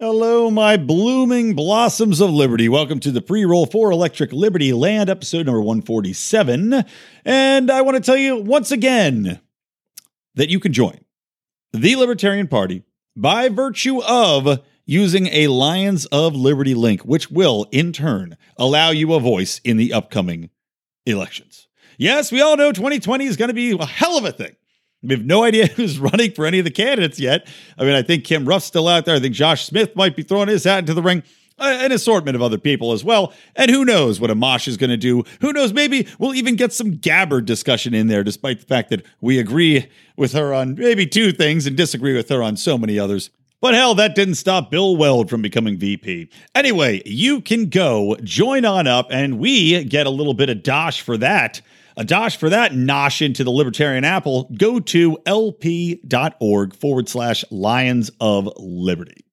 Hello, my blooming blossoms of liberty. Welcome to the pre roll for Electric Liberty Land, episode number 147. And I want to tell you once again that you can join the Libertarian Party by virtue of using a Lions of Liberty link, which will, in turn, allow you a voice in the upcoming elections. Yes, we all know 2020 is going to be a hell of a thing. We have no idea who's running for any of the candidates yet. I mean, I think Kim Ruff's still out there. I think Josh Smith might be throwing his hat into the ring. Uh, an assortment of other people as well. And who knows what Amash is going to do? Who knows? Maybe we'll even get some Gabbard discussion in there, despite the fact that we agree with her on maybe two things and disagree with her on so many others. But hell, that didn't stop Bill Weld from becoming VP. Anyway, you can go join on up, and we get a little bit of dosh for that a dosh for that nosh into the libertarian apple, go to lp.org forward slash lions of liberty.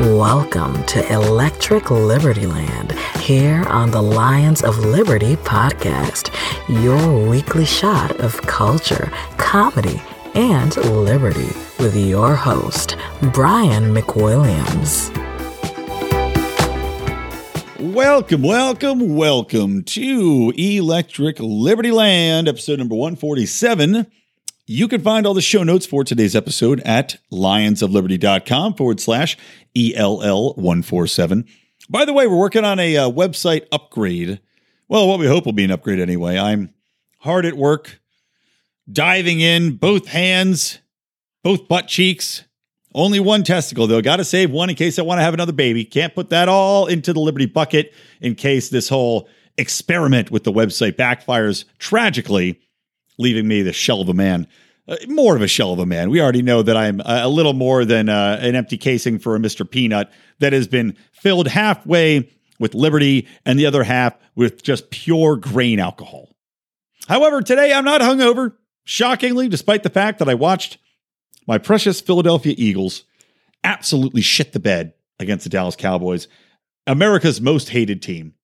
Welcome to Electric Liberty Land here on the Lions of Liberty podcast, your weekly shot of culture, comedy, and liberty with your host, Brian McWilliams. Welcome, welcome, welcome to Electric Liberty Land, episode number 147. You can find all the show notes for today's episode at lionsofliberty.com forward slash ELL147. By the way, we're working on a uh, website upgrade. Well, what we hope will be an upgrade anyway. I'm hard at work, diving in, both hands, both butt cheeks, only one testicle, though. Got to save one in case I want to have another baby. Can't put that all into the Liberty bucket in case this whole experiment with the website backfires tragically, leaving me the shell of a man. Uh, more of a shell of a man. We already know that I'm a little more than uh, an empty casing for a Mr. Peanut that has been filled halfway with Liberty and the other half with just pure grain alcohol. However, today I'm not hungover, shockingly, despite the fact that I watched my precious Philadelphia Eagles absolutely shit the bed against the Dallas Cowboys, America's most hated team.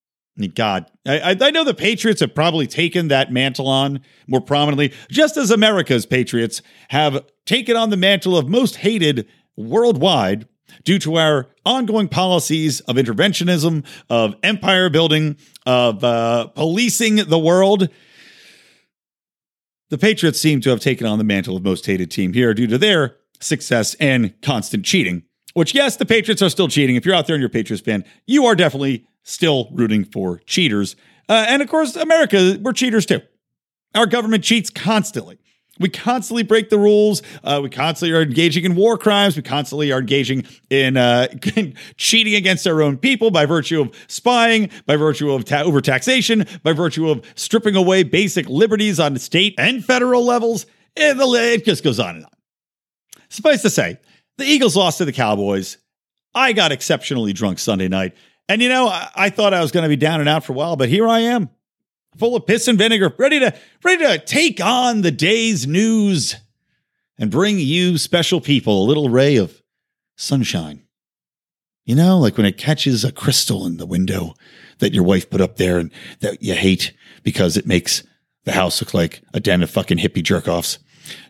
God, I, I, know the Patriots have probably taken that mantle on more prominently, just as America's Patriots have taken on the mantle of most hated worldwide due to our ongoing policies of interventionism, of empire building, of uh, policing the world. The Patriots seem to have taken on the mantle of most hated team here due to their success and constant cheating. Which, yes, the Patriots are still cheating. If you're out there and you're a Patriots fan, you are definitely still rooting for cheaters. Uh, and of course, America, we're cheaters too. Our government cheats constantly. We constantly break the rules. Uh, we constantly are engaging in war crimes. We constantly are engaging in uh, cheating against our own people by virtue of spying, by virtue of ta- overtaxation, by virtue of stripping away basic liberties on state and federal levels. And the, it just goes on and on. Suffice to say, the Eagles lost to the Cowboys. I got exceptionally drunk Sunday night. And you know, I, I thought I was going to be down and out for a while, but here I am full of piss and vinegar, ready to ready to take on the day's news and bring you special people a little ray of sunshine. You know, like when it catches a crystal in the window that your wife put up there and that you hate because it makes the house look like a den of fucking hippie jerk offs.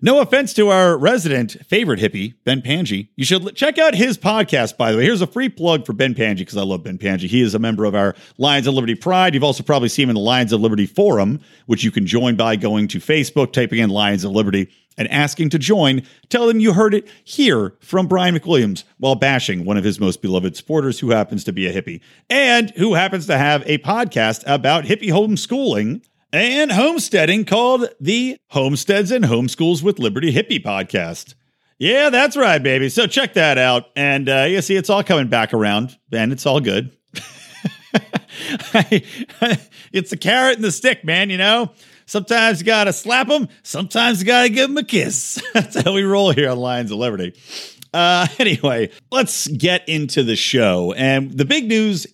No offense to our resident favorite hippie, Ben Pangi. You should check out his podcast, by the way. Here's a free plug for Ben Pangi because I love Ben Pangi. He is a member of our Lions of Liberty Pride. You've also probably seen him in the Lions of Liberty Forum, which you can join by going to Facebook, typing in Lions of Liberty, and asking to join. Tell them you heard it here from Brian McWilliams while bashing one of his most beloved supporters who happens to be a hippie and who happens to have a podcast about hippie homeschooling and homesteading called the Homesteads and Homeschools with Liberty Hippie podcast. Yeah, that's right, baby. So check that out. And uh, you see, it's all coming back around, and it's all good. it's the carrot and the stick, man, you know? Sometimes you got to slap them, sometimes you got to give them a kiss. that's how we roll here on Lions of Liberty. Uh, anyway, let's get into the show. And the big news,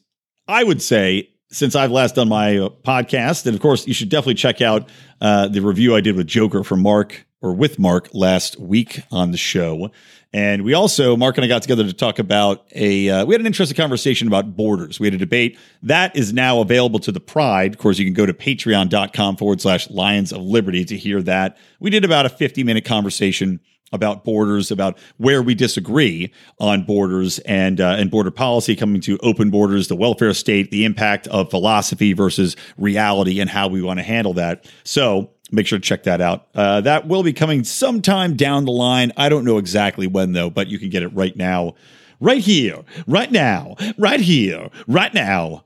I would say, since I've last done my uh, podcast. And of course, you should definitely check out uh, the review I did with Joker from Mark or with Mark last week on the show. And we also, Mark and I got together to talk about a, uh, we had an interesting conversation about borders. We had a debate that is now available to the Pride. Of course, you can go to patreon.com forward slash Lions of Liberty to hear that. We did about a 50 minute conversation about borders, about where we disagree on borders and uh, and border policy, coming to open borders, the welfare state, the impact of philosophy versus reality, and how we want to handle that. So make sure to check that out. Uh, that will be coming sometime down the line. I don't know exactly when though, but you can get it right now, right here, right now, right here, right now,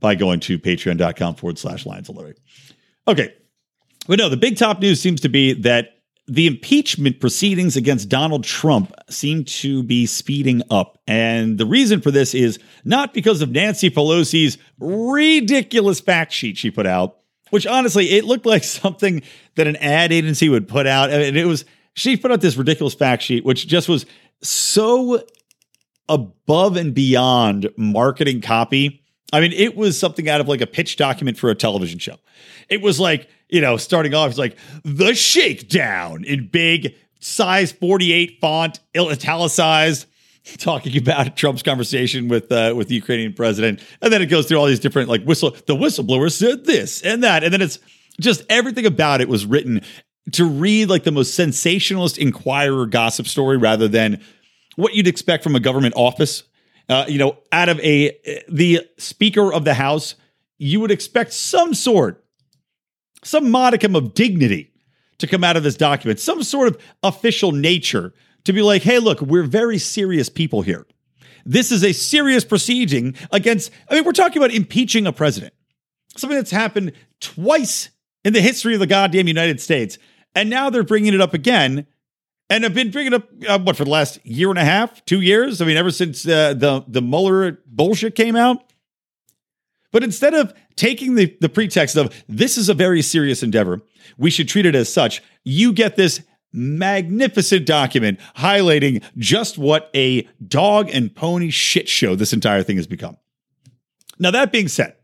by going to patreon.com forward slash Lions of. Okay. But no, the big top news seems to be that the impeachment proceedings against Donald Trump seem to be speeding up. And the reason for this is not because of Nancy Pelosi's ridiculous fact sheet she put out, which honestly, it looked like something that an ad agency would put out. And it was, she put out this ridiculous fact sheet, which just was so above and beyond marketing copy. I mean, it was something out of like a pitch document for a television show. It was like, you know, starting off, it's like the shakedown in big size 48 font, italicized, talking about Trump's conversation with uh, with the Ukrainian president, and then it goes through all these different like whistle. The whistleblower said this and that, and then it's just everything about it was written to read like the most sensationalist Inquirer gossip story rather than what you'd expect from a government office. Uh, you know, out of a the Speaker of the House, you would expect some sort some modicum of dignity to come out of this document, some sort of official nature to be like, hey, look, we're very serious people here. This is a serious proceeding against, I mean, we're talking about impeaching a president, something that's happened twice in the history of the goddamn United States. And now they're bringing it up again and have been bringing up, uh, what, for the last year and a half, two years? I mean, ever since uh, the, the Mueller bullshit came out. But instead of taking the, the pretext of this is a very serious endeavor, we should treat it as such, you get this magnificent document highlighting just what a dog and pony shit show this entire thing has become. Now, that being said,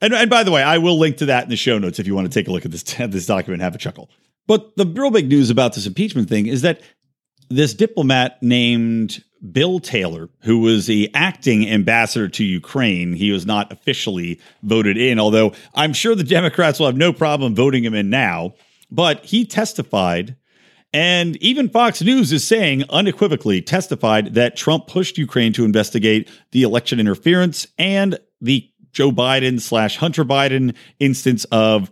and, and by the way, I will link to that in the show notes if you want to take a look at this, this document and have a chuckle. But the real big news about this impeachment thing is that this diplomat named Bill Taylor, who was the acting ambassador to Ukraine, he was not officially voted in, although I'm sure the Democrats will have no problem voting him in now. But he testified, and even Fox News is saying unequivocally testified that Trump pushed Ukraine to investigate the election interference and the Joe Biden slash Hunter Biden instance of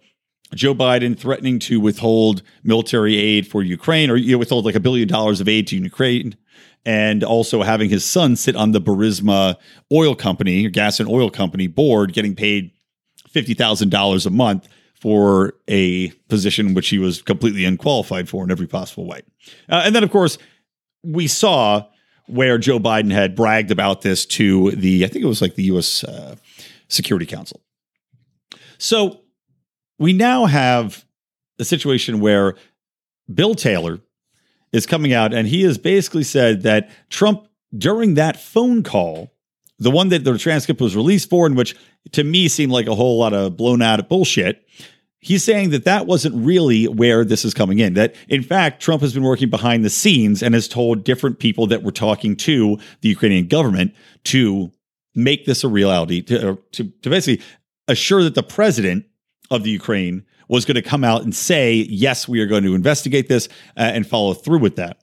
Joe Biden threatening to withhold military aid for Ukraine or you know, withhold like a billion dollars of aid to Ukraine and also having his son sit on the Burisma oil company, or gas and oil company board, getting paid $50,000 a month for a position which he was completely unqualified for in every possible way. Uh, and then, of course, we saw where Joe Biden had bragged about this to the, I think it was like the U.S. Uh, Security Council. So we now have a situation where Bill Taylor, is coming out, and he has basically said that Trump, during that phone call, the one that the transcript was released for, in which to me seemed like a whole lot of blown out bullshit, he's saying that that wasn't really where this is coming in. That in fact, Trump has been working behind the scenes and has told different people that were talking to the Ukrainian government to make this a reality, to, to, to basically assure that the president of the Ukraine was going to come out and say, yes, we are going to investigate this uh, and follow through with that.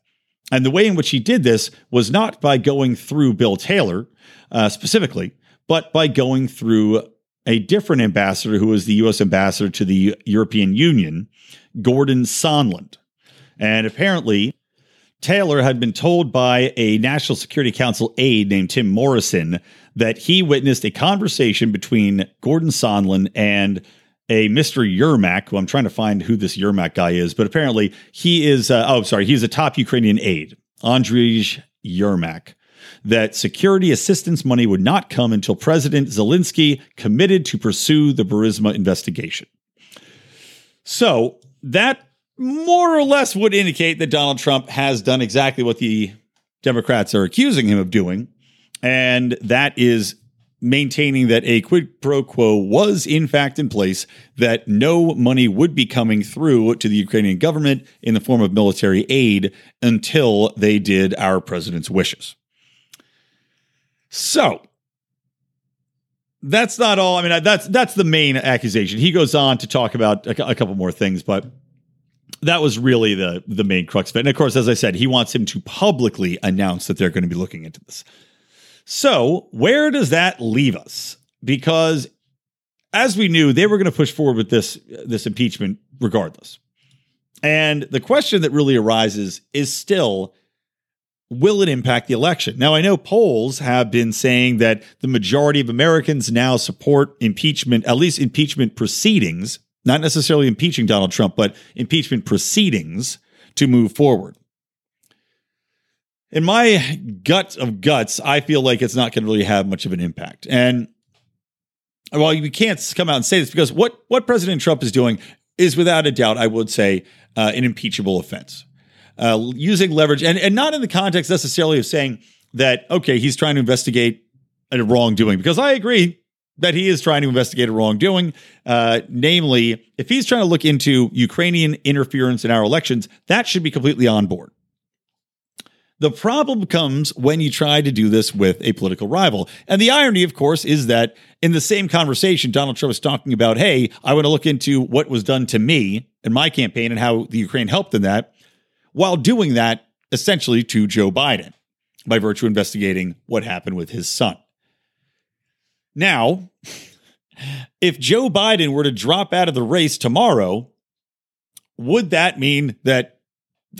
And the way in which he did this was not by going through Bill Taylor uh, specifically, but by going through a different ambassador who was the U.S. ambassador to the European Union, Gordon Sondland. And apparently, Taylor had been told by a National Security Council aide named Tim Morrison that he witnessed a conversation between Gordon Sondland and a Mr. Yermak, who I'm trying to find who this Yermak guy is, but apparently he is, uh, oh, sorry, he's a top Ukrainian aide, Andrzej Yermak, that security assistance money would not come until President Zelensky committed to pursue the Burisma investigation. So that more or less would indicate that Donald Trump has done exactly what the Democrats are accusing him of doing. And that is maintaining that a quid pro quo was in fact in place, that no money would be coming through to the Ukrainian government in the form of military aid until they did our president's wishes. So, that's not all. I mean, that's that's the main accusation. He goes on to talk about a, a couple more things, but that was really the the main crux of it. And of course, as I said, he wants him to publicly announce that they're going to be looking into this. So, where does that leave us? Because as we knew, they were going to push forward with this this impeachment regardless. And the question that really arises is still will it impact the election? Now, I know polls have been saying that the majority of Americans now support impeachment, at least impeachment proceedings, not necessarily impeaching Donald Trump, but impeachment proceedings to move forward. In my gut of guts, I feel like it's not going to really have much of an impact. And while you can't come out and say this because what, what President Trump is doing is without a doubt, I would say, uh, an impeachable offense. Uh, using leverage, and, and not in the context necessarily of saying that, okay, he's trying to investigate a wrongdoing, because I agree that he is trying to investigate a wrongdoing. Uh, namely, if he's trying to look into Ukrainian interference in our elections, that should be completely on board. The problem comes when you try to do this with a political rival. And the irony, of course, is that in the same conversation, Donald Trump is talking about, hey, I want to look into what was done to me in my campaign and how the Ukraine helped in that, while doing that essentially to Joe Biden by virtue of investigating what happened with his son. Now, if Joe Biden were to drop out of the race tomorrow, would that mean that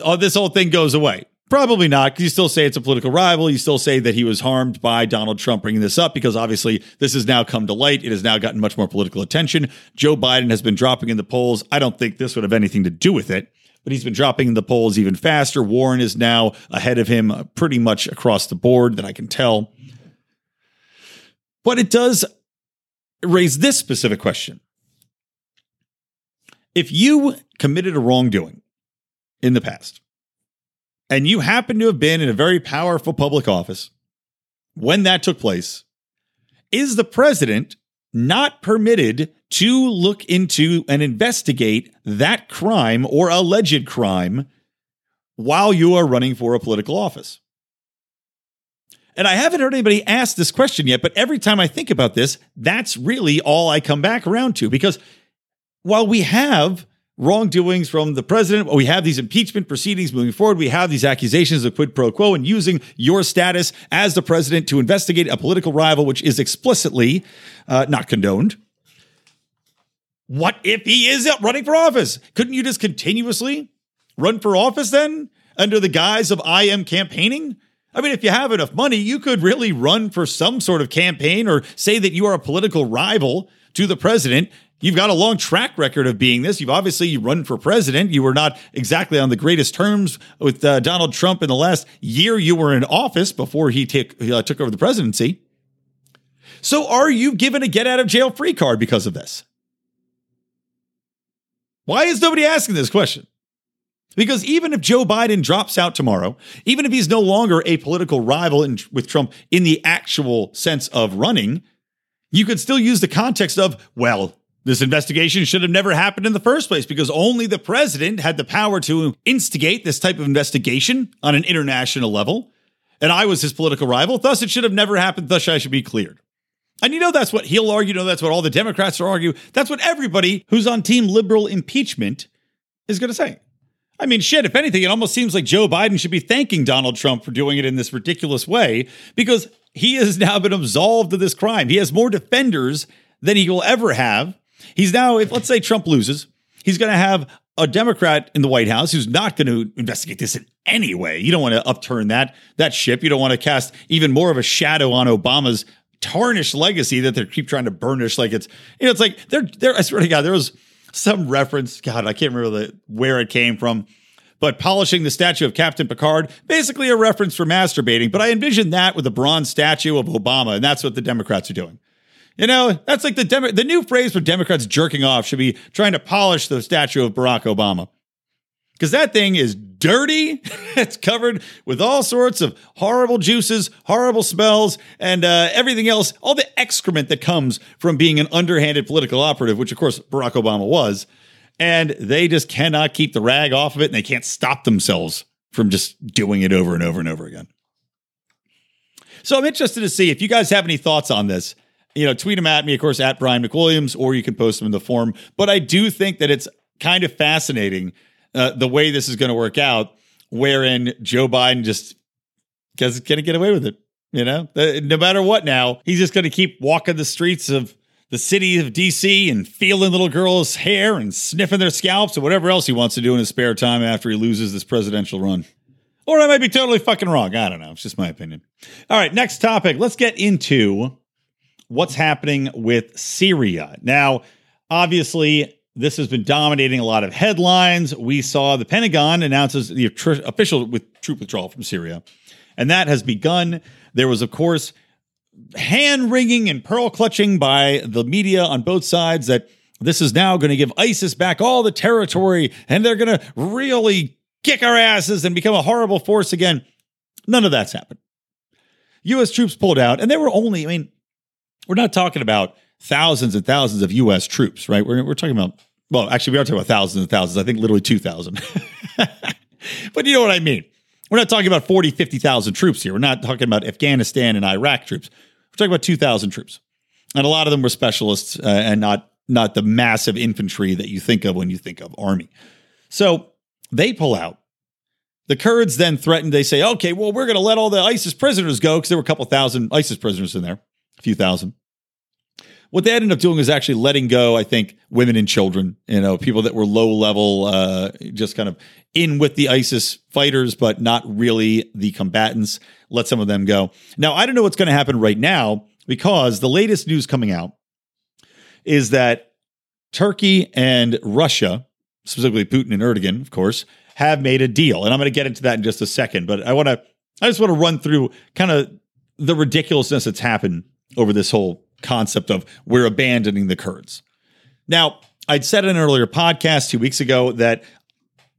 oh, this whole thing goes away? Probably not, because you still say it's a political rival. You still say that he was harmed by Donald Trump bringing this up, because obviously this has now come to light. It has now gotten much more political attention. Joe Biden has been dropping in the polls. I don't think this would have anything to do with it, but he's been dropping in the polls even faster. Warren is now ahead of him uh, pretty much across the board that I can tell. But it does raise this specific question. If you committed a wrongdoing in the past, and you happen to have been in a very powerful public office when that took place, is the president not permitted to look into and investigate that crime or alleged crime while you are running for a political office? And I haven't heard anybody ask this question yet, but every time I think about this, that's really all I come back around to because while we have wrongdoings from the president. We have these impeachment proceedings moving forward. We have these accusations of quid pro quo and using your status as the president to investigate a political rival, which is explicitly uh, not condoned. What if he is running for office? Couldn't you just continuously run for office then under the guise of I am campaigning? I mean, if you have enough money, you could really run for some sort of campaign or say that you are a political rival to the president You've got a long track record of being this. You've obviously run for president. You were not exactly on the greatest terms with uh, Donald Trump in the last year you were in office before he take, uh, took over the presidency. So, are you given a get out of jail free card because of this? Why is nobody asking this question? Because even if Joe Biden drops out tomorrow, even if he's no longer a political rival in, with Trump in the actual sense of running, you could still use the context of, well, this investigation should have never happened in the first place because only the president had the power to instigate this type of investigation on an international level. And I was his political rival. Thus, it should have never happened. Thus, I should be cleared. And you know, that's what he'll argue. You know, that's what all the Democrats will argue. That's what everybody who's on team liberal impeachment is going to say. I mean, shit, if anything, it almost seems like Joe Biden should be thanking Donald Trump for doing it in this ridiculous way because he has now been absolved of this crime. He has more defenders than he will ever have. He's now, if let's say Trump loses, he's going to have a Democrat in the White House who's not going to investigate this in any way. You don't want to upturn that that ship. You don't want to cast even more of a shadow on Obama's tarnished legacy that they keep trying to burnish. Like it's you know, it's like they're they're. I swear to God, there was some reference. God, I can't remember the, where it came from. But polishing the statue of Captain Picard, basically a reference for masturbating. But I envision that with a bronze statue of Obama, and that's what the Democrats are doing. You know, that's like the Demo- the new phrase for Democrats jerking off should be trying to polish the statue of Barack Obama. Because that thing is dirty. it's covered with all sorts of horrible juices, horrible smells, and uh, everything else, all the excrement that comes from being an underhanded political operative, which of course Barack Obama was. And they just cannot keep the rag off of it and they can't stop themselves from just doing it over and over and over again. So I'm interested to see if you guys have any thoughts on this you know, tweet them at me, of course, at Brian McWilliams, or you can post them in the form. But I do think that it's kind of fascinating uh, the way this is going to work out, wherein Joe Biden just is going to get away with it. You know, Uh, no matter what now, he's just going to keep walking the streets of the city of DC and feeling little girls' hair and sniffing their scalps or whatever else he wants to do in his spare time after he loses this presidential run. Or I might be totally fucking wrong. I don't know. It's just my opinion. All right, next topic. Let's get into what's happening with Syria. Now, obviously, this has been dominating a lot of headlines. We saw the Pentagon announces the official with troop withdrawal from Syria, and that has begun. There was, of course, hand wringing and pearl clutching by the media on both sides that this is now going to give ISIS back all the territory and they're going to really kick our asses and become a horrible force again. None of that's happened. U.S. troops pulled out, and there were only, I mean, we're not talking about thousands and thousands of U.S. troops, right? We're, we're talking about, well, actually, we are talking about thousands and thousands. I think literally 2,000. but you know what I mean. We're not talking about 40, 50,000 troops here. We're not talking about Afghanistan and Iraq troops. We're talking about 2,000 troops. And a lot of them were specialists uh, and not, not the massive infantry that you think of when you think of army. So they pull out. The Kurds then threaten, they say, okay, well, we're going to let all the ISIS prisoners go because there were a couple thousand ISIS prisoners in there, few thousand. What they ended up doing is actually letting go, I think, women and children, you know, people that were low level, uh, just kind of in with the ISIS fighters, but not really the combatants. Let some of them go. Now, I don't know what's going to happen right now because the latest news coming out is that Turkey and Russia, specifically Putin and Erdogan, of course, have made a deal. And I'm going to get into that in just a second, but I want to, I just want to run through kind of the ridiculousness that's happened over this whole concept of we're abandoning the Kurds. Now, I'd said in an earlier podcast two weeks ago that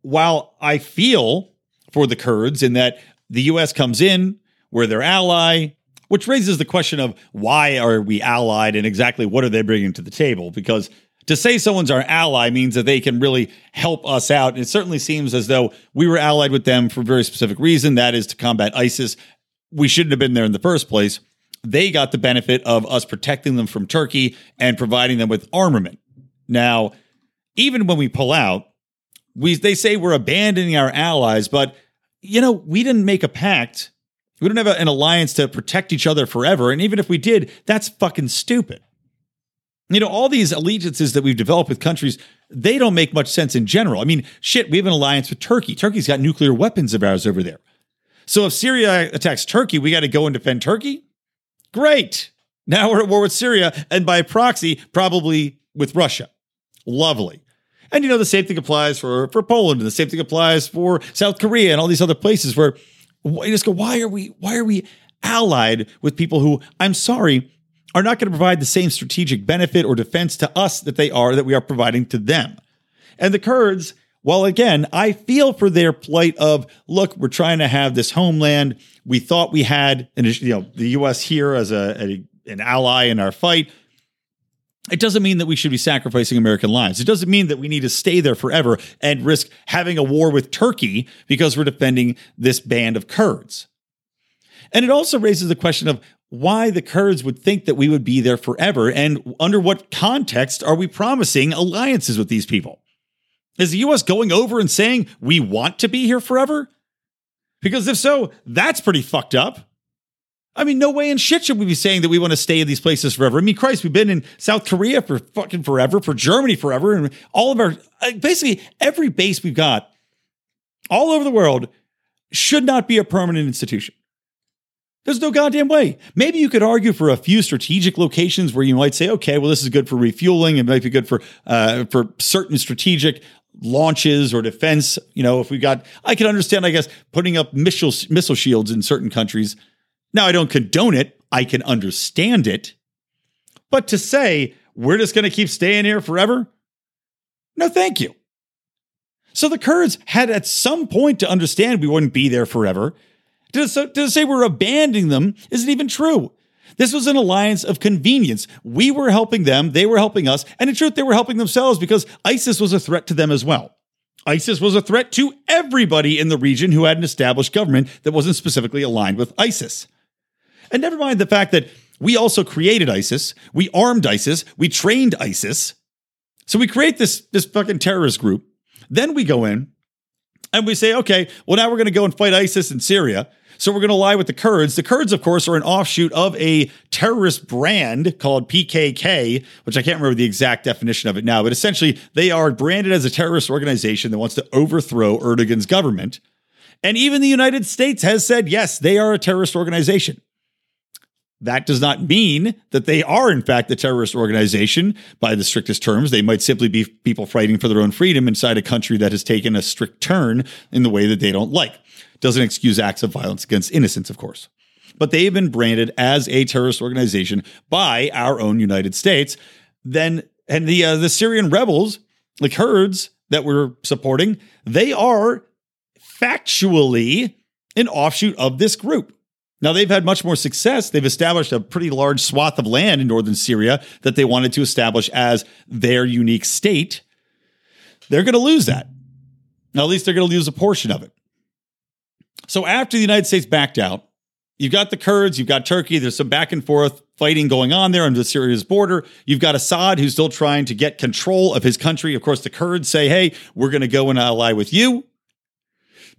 while I feel for the Kurds in that the US comes in, we're their ally, which raises the question of why are we allied and exactly what are they bringing to the table? Because to say someone's our ally means that they can really help us out. And it certainly seems as though we were allied with them for a very specific reason that is to combat ISIS. We shouldn't have been there in the first place. They got the benefit of us protecting them from Turkey and providing them with armament. Now, even when we pull out, we they say we're abandoning our allies, but you know, we didn't make a pact. We don't have a, an alliance to protect each other forever. And even if we did, that's fucking stupid. You know, all these allegiances that we've developed with countries, they don't make much sense in general. I mean, shit, we have an alliance with Turkey. Turkey's got nuclear weapons of ours over there. So if Syria attacks Turkey, we got to go and defend Turkey? Great. Now we're at war with Syria and by proxy, probably with Russia. Lovely. And you know, the same thing applies for, for Poland, and the same thing applies for South Korea and all these other places where you just go, why are we, why are we allied with people who, I'm sorry, are not going to provide the same strategic benefit or defense to us that they are that we are providing to them. And the Kurds, well, again, I feel for their plight of look, we're trying to have this homeland. We thought we had, you know, the U.S. here as a, a an ally in our fight. It doesn't mean that we should be sacrificing American lives. It doesn't mean that we need to stay there forever and risk having a war with Turkey because we're defending this band of Kurds. And it also raises the question of why the Kurds would think that we would be there forever and under what context are we promising alliances with these people? Is the US going over and saying we want to be here forever? Because if so, that's pretty fucked up. I mean, no way in shit should we be saying that we want to stay in these places forever. I mean, Christ, we've been in South Korea for fucking forever, for Germany forever, and all of our basically every base we've got all over the world should not be a permanent institution. There's no goddamn way. Maybe you could argue for a few strategic locations where you might say, okay, well, this is good for refueling. It might be good for uh, for certain strategic launches or defense. You know, if we got, I can understand, I guess, putting up missile missile shields in certain countries. Now, I don't condone it. I can understand it. But to say we're just going to keep staying here forever, no, thank you. So the Kurds had at some point to understand we wouldn't be there forever. To, to say we're abandoning them isn't even true. This was an alliance of convenience. We were helping them, they were helping us, and in truth, they were helping themselves because ISIS was a threat to them as well. ISIS was a threat to everybody in the region who had an established government that wasn't specifically aligned with ISIS. And never mind the fact that we also created ISIS, we armed ISIS, we trained ISIS. So we create this, this fucking terrorist group. Then we go in And we say, okay, well, now we're going to go and fight ISIS in Syria. So we're going to lie with the Kurds. The Kurds, of course, are an offshoot of a terrorist brand called PKK, which I can't remember the exact definition of it now, but essentially they are branded as a terrorist organization that wants to overthrow Erdogan's government. And even the United States has said, yes, they are a terrorist organization. That does not mean that they are, in fact, a terrorist organization by the strictest terms. They might simply be people fighting for their own freedom inside a country that has taken a strict turn in the way that they don't like. Doesn't excuse acts of violence against innocents, of course. But they've been branded as a terrorist organization by our own United States. Then, and the uh, the Syrian rebels, the Kurds that we're supporting, they are factually an offshoot of this group. Now, they've had much more success. They've established a pretty large swath of land in northern Syria that they wanted to establish as their unique state. They're going to lose that. Now, at least they're going to lose a portion of it. So, after the United States backed out, you've got the Kurds, you've got Turkey, there's some back and forth fighting going on there the Syria's border. You've got Assad who's still trying to get control of his country. Of course, the Kurds say, hey, we're going to go and ally with you.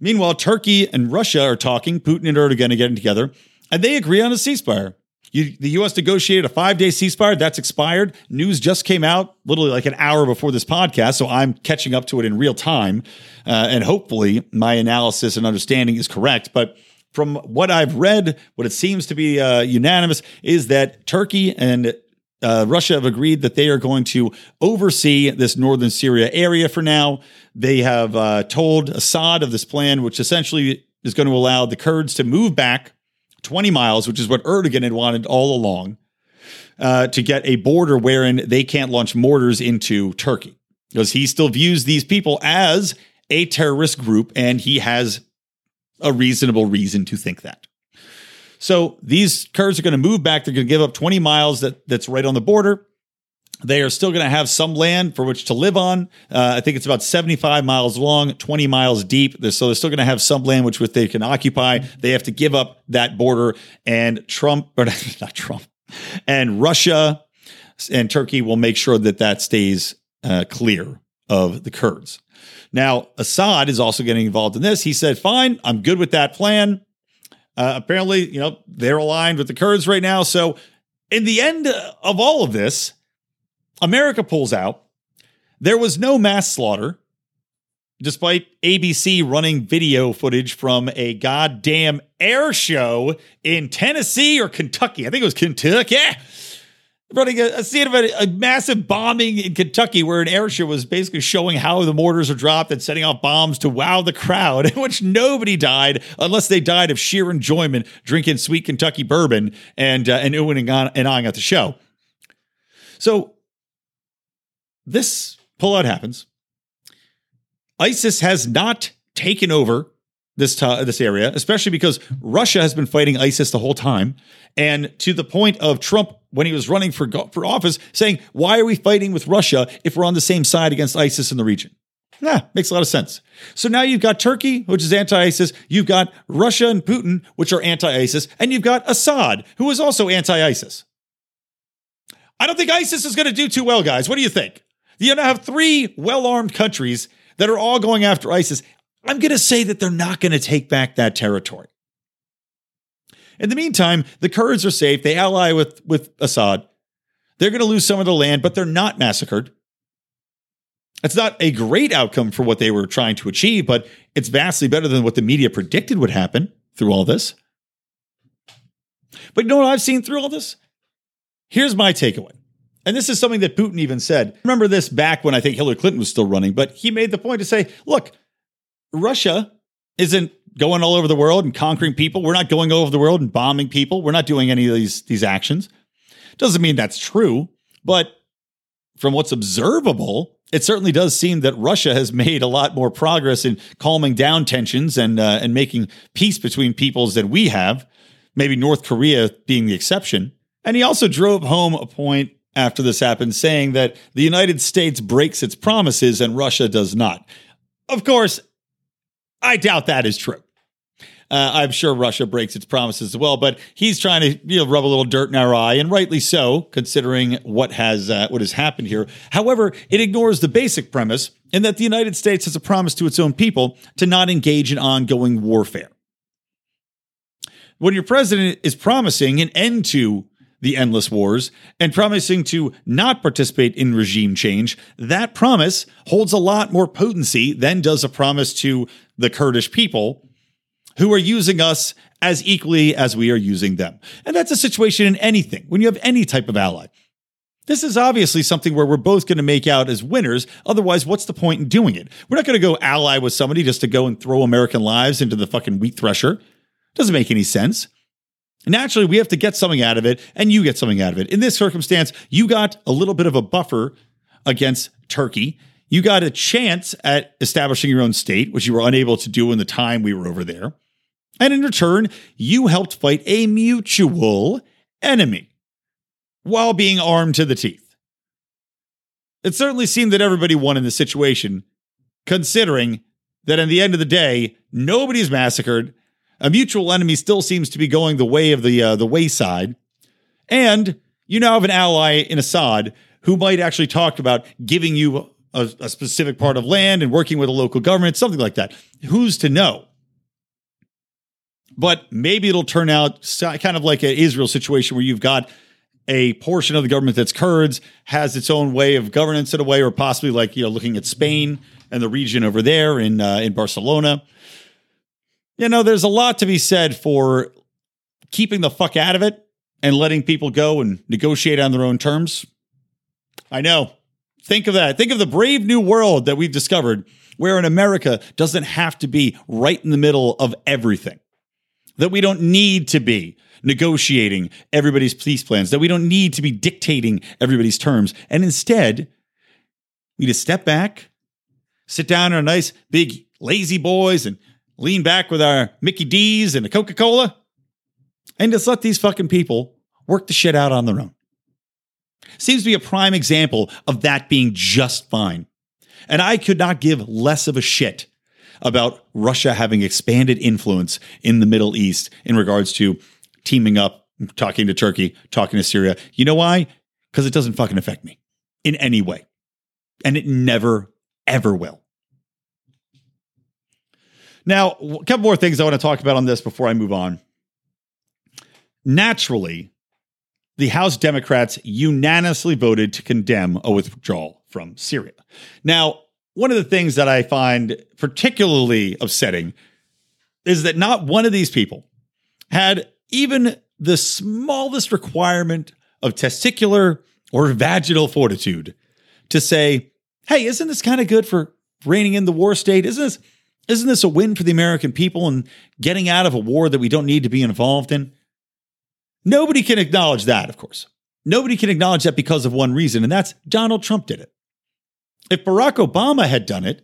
Meanwhile, Turkey and Russia are talking. Putin and Erdogan are getting together, and they agree on a ceasefire. You, the U.S. negotiated a five day ceasefire. That's expired. News just came out literally like an hour before this podcast. So I'm catching up to it in real time. Uh, and hopefully my analysis and understanding is correct. But from what I've read, what it seems to be uh, unanimous is that Turkey and uh, Russia have agreed that they are going to oversee this northern Syria area for now. They have uh, told Assad of this plan, which essentially is going to allow the Kurds to move back 20 miles, which is what Erdogan had wanted all along, uh, to get a border wherein they can't launch mortars into Turkey. Because he still views these people as a terrorist group, and he has a reasonable reason to think that. So these Kurds are going to move back. They're going to give up 20 miles that, that's right on the border. They are still going to have some land for which to live on. Uh, I think it's about 75 miles long, 20 miles deep. So they're still going to have some land which they can occupy. They have to give up that border. And Trump, or not Trump, and Russia and Turkey will make sure that that stays uh, clear of the Kurds. Now, Assad is also getting involved in this. He said, fine, I'm good with that plan. Uh, apparently, you know, they're aligned with the Kurds right now. So, in the end of all of this, America pulls out. There was no mass slaughter, despite ABC running video footage from a goddamn air show in Tennessee or Kentucky. I think it was Kentucky running a, a scene of a, a, massive bombing in Kentucky where an air show was basically showing how the mortars are dropped and setting off bombs to wow the crowd, in which nobody died unless they died of sheer enjoyment drinking sweet Kentucky bourbon and uh, and oohing and, and at the show. So this pullout happens. ISIS has not taken over this t- this area, especially because Russia has been fighting ISIS the whole time, and to the point of Trump when he was running for for office saying, "Why are we fighting with Russia if we're on the same side against ISIS in the region?" Yeah, makes a lot of sense. So now you've got Turkey, which is anti-ISIS. You've got Russia and Putin, which are anti-ISIS, and you've got Assad, who is also anti-ISIS. I don't think ISIS is going to do too well, guys. What do you think? You now have three well-armed countries that are all going after ISIS. I'm going to say that they're not going to take back that territory. In the meantime, the Kurds are safe. They ally with, with Assad. They're going to lose some of the land, but they're not massacred. It's not a great outcome for what they were trying to achieve, but it's vastly better than what the media predicted would happen through all this. But you know what I've seen through all this? Here's my takeaway. And this is something that Putin even said. Remember this back when I think Hillary Clinton was still running, but he made the point to say, look, Russia isn't going all over the world and conquering people. We're not going all over the world and bombing people. We're not doing any of these, these actions. Doesn't mean that's true, but from what's observable, it certainly does seem that Russia has made a lot more progress in calming down tensions and uh, and making peace between peoples than we have. Maybe North Korea being the exception. And he also drove home a point after this happened, saying that the United States breaks its promises and Russia does not. Of course, I doubt that is true. Uh, I'm sure Russia breaks its promises as well, but he's trying to you know rub a little dirt in our eye, and rightly so, considering what has uh, what has happened here. However, it ignores the basic premise in that the United States has a promise to its own people to not engage in ongoing warfare. When your president is promising an end to the endless wars and promising to not participate in regime change, that promise holds a lot more potency than does a promise to the Kurdish people who are using us as equally as we are using them. And that's a situation in anything, when you have any type of ally. This is obviously something where we're both going to make out as winners. Otherwise, what's the point in doing it? We're not going to go ally with somebody just to go and throw American lives into the fucking wheat thresher. Doesn't make any sense. Naturally, we have to get something out of it, and you get something out of it. In this circumstance, you got a little bit of a buffer against Turkey. You got a chance at establishing your own state, which you were unable to do in the time we were over there. And in return, you helped fight a mutual enemy while being armed to the teeth. It certainly seemed that everybody won in this situation, considering that in the end of the day, nobody's massacred. A mutual enemy still seems to be going the way of the uh, the wayside, and you now have an ally in Assad who might actually talk about giving you a, a specific part of land and working with a local government, something like that. Who's to know? But maybe it'll turn out kind of like an Israel situation where you've got a portion of the government that's Kurds has its own way of governance in a way, or possibly like you know looking at Spain and the region over there in uh, in Barcelona. You know, there's a lot to be said for keeping the fuck out of it and letting people go and negotiate on their own terms. I know. Think of that. Think of the brave new world that we've discovered, where in America doesn't have to be right in the middle of everything. That we don't need to be negotiating everybody's peace plans, that we don't need to be dictating everybody's terms. And instead, we just step back, sit down in a nice big lazy boys and lean back with our Mickey D's and a Coca Cola and just let these fucking people work the shit out on their own. Seems to be a prime example of that being just fine. And I could not give less of a shit about Russia having expanded influence in the Middle East in regards to teaming up, talking to Turkey, talking to Syria. You know why? Because it doesn't fucking affect me in any way. And it never, ever will. Now, a couple more things I want to talk about on this before I move on. Naturally, the House Democrats unanimously voted to condemn a withdrawal from Syria. Now, one of the things that I find particularly upsetting is that not one of these people had even the smallest requirement of testicular or vaginal fortitude to say, hey, isn't this kind of good for reining in the war state? Isn't this, isn't this a win for the American people and getting out of a war that we don't need to be involved in? Nobody can acknowledge that, of course. Nobody can acknowledge that because of one reason, and that's Donald Trump did it. If Barack Obama had done it,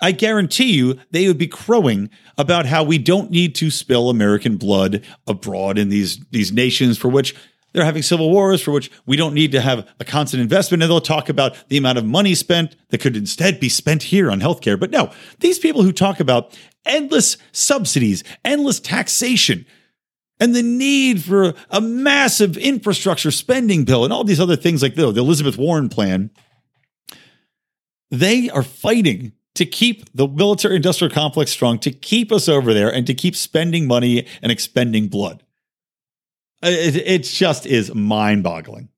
I guarantee you they would be crowing about how we don't need to spill American blood abroad in these, these nations for which they're having civil wars, for which we don't need to have a constant investment. And they'll talk about the amount of money spent that could instead be spent here on healthcare. But no, these people who talk about endless subsidies, endless taxation, and the need for a massive infrastructure spending bill and all these other things like the, the Elizabeth Warren plan, they are fighting to keep the military industrial complex strong, to keep us over there, and to keep spending money and expending blood. It, it just is mind boggling.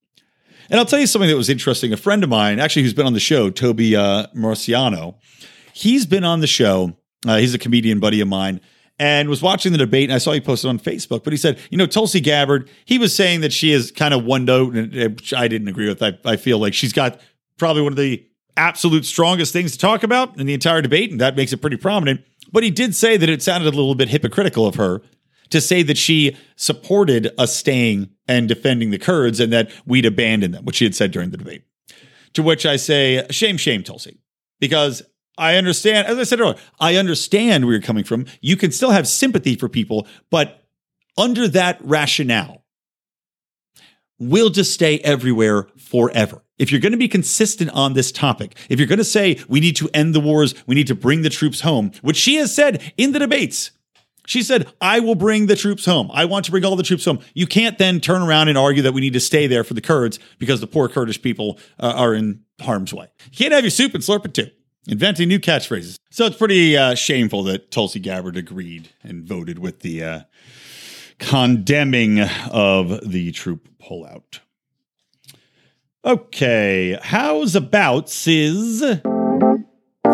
And I'll tell you something that was interesting. A friend of mine, actually, who's been on the show, Toby uh, Marciano, he's been on the show. Uh, he's a comedian buddy of mine and was watching the debate. And I saw he posted on Facebook, but he said, you know, Tulsi Gabbard, he was saying that she is kind of one note, and I didn't agree with. I, I feel like she's got probably one of the absolute strongest things to talk about in the entire debate, and that makes it pretty prominent. But he did say that it sounded a little bit hypocritical of her to say that she supported us staying and defending the Kurds and that we'd abandon them, which she had said during the debate. To which I say, shame, shame, Tulsi, because I understand, as I said earlier, I understand where you're coming from. You can still have sympathy for people, but under that rationale, we'll just stay everywhere forever. If you're going to be consistent on this topic, if you're going to say we need to end the wars, we need to bring the troops home, which she has said in the debates, she said, I will bring the troops home. I want to bring all the troops home. You can't then turn around and argue that we need to stay there for the Kurds because the poor Kurdish people uh, are in harm's way. You can't have your soup and slurp it too. inventing new catchphrases. So it's pretty uh, shameful that Tulsi Gabbard agreed and voted with the uh, condemning of the troop pullout. Okay, how's about Sis?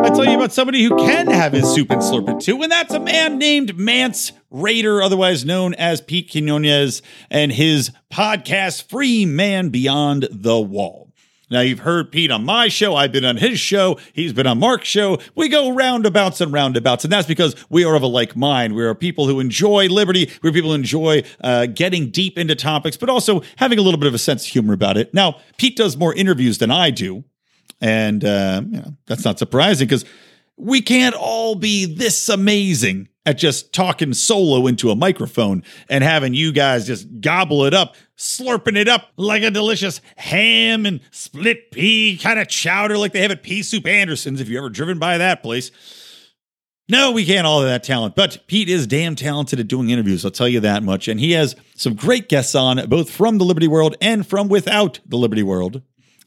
I tell you about somebody who can have his soup and slurp it too, and that's a man named Mance Rayder, otherwise known as Pete Quinones, and his podcast, Free Man Beyond the Wall. Now, you've heard Pete on my show. I've been on his show. He's been on Marc's show. We go roundabouts and roundabouts. And that's because we are of a like mind. We are people who enjoy liberty. We're people who enjoy uh, getting deep into topics, but also having a little bit of a sense of humor about it. Now, Pete does more interviews than I do. And uh, you know, that's not surprising because we can't all be this amazing at just talking solo into a microphone and having you guys just gobble it up, slurping it up like a delicious ham and split pea kind of chowder like they have at Pea Soup Andersen's if you've ever driven by that place. No, we can't all have that talent, but Pete is damn talented at doing interviews. I'll tell you that much. And he has some great guests on, both from the Liberty World and from without the Liberty World.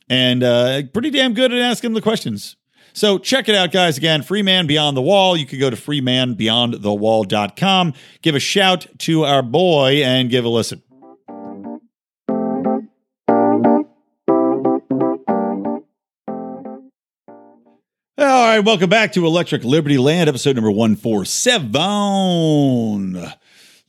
And uh, pretty damn good at asking the questions. So check it out, guys. Again, Free Man Beyond the Wall. You could go to freemanbeyondthewall.com, give a shout to our boy, and give a listen. All right, welcome back to Electric Liberty Land, episode number 147.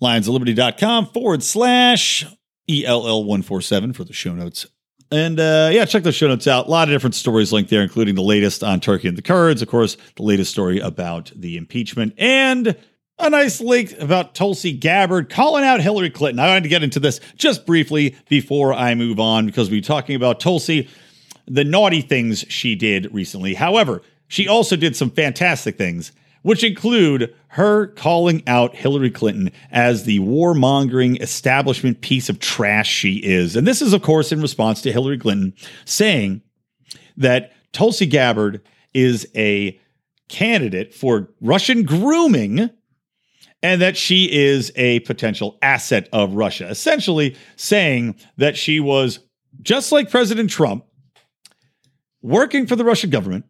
Lionsofliberty.com forward slash ELL147 for the show notes and uh, yeah, check those show notes out. A lot of different stories linked there, including the latest on Turkey and the Kurds, of course, the latest story about the impeachment, and a nice link about Tulsi Gabbard calling out Hillary Clinton. I wanted to get into this just briefly before I move on because we're talking about Tulsi, the naughty things she did recently. However, she also did some fantastic things which include her calling out Hillary Clinton as the warmongering establishment piece of trash she is. And this is, of course, in response to Hillary Clinton saying that Tulsi Gabbard is a candidate for Russian grooming and that she is a potential asset of Russia, essentially saying that she was just like President Trump working for the Russian government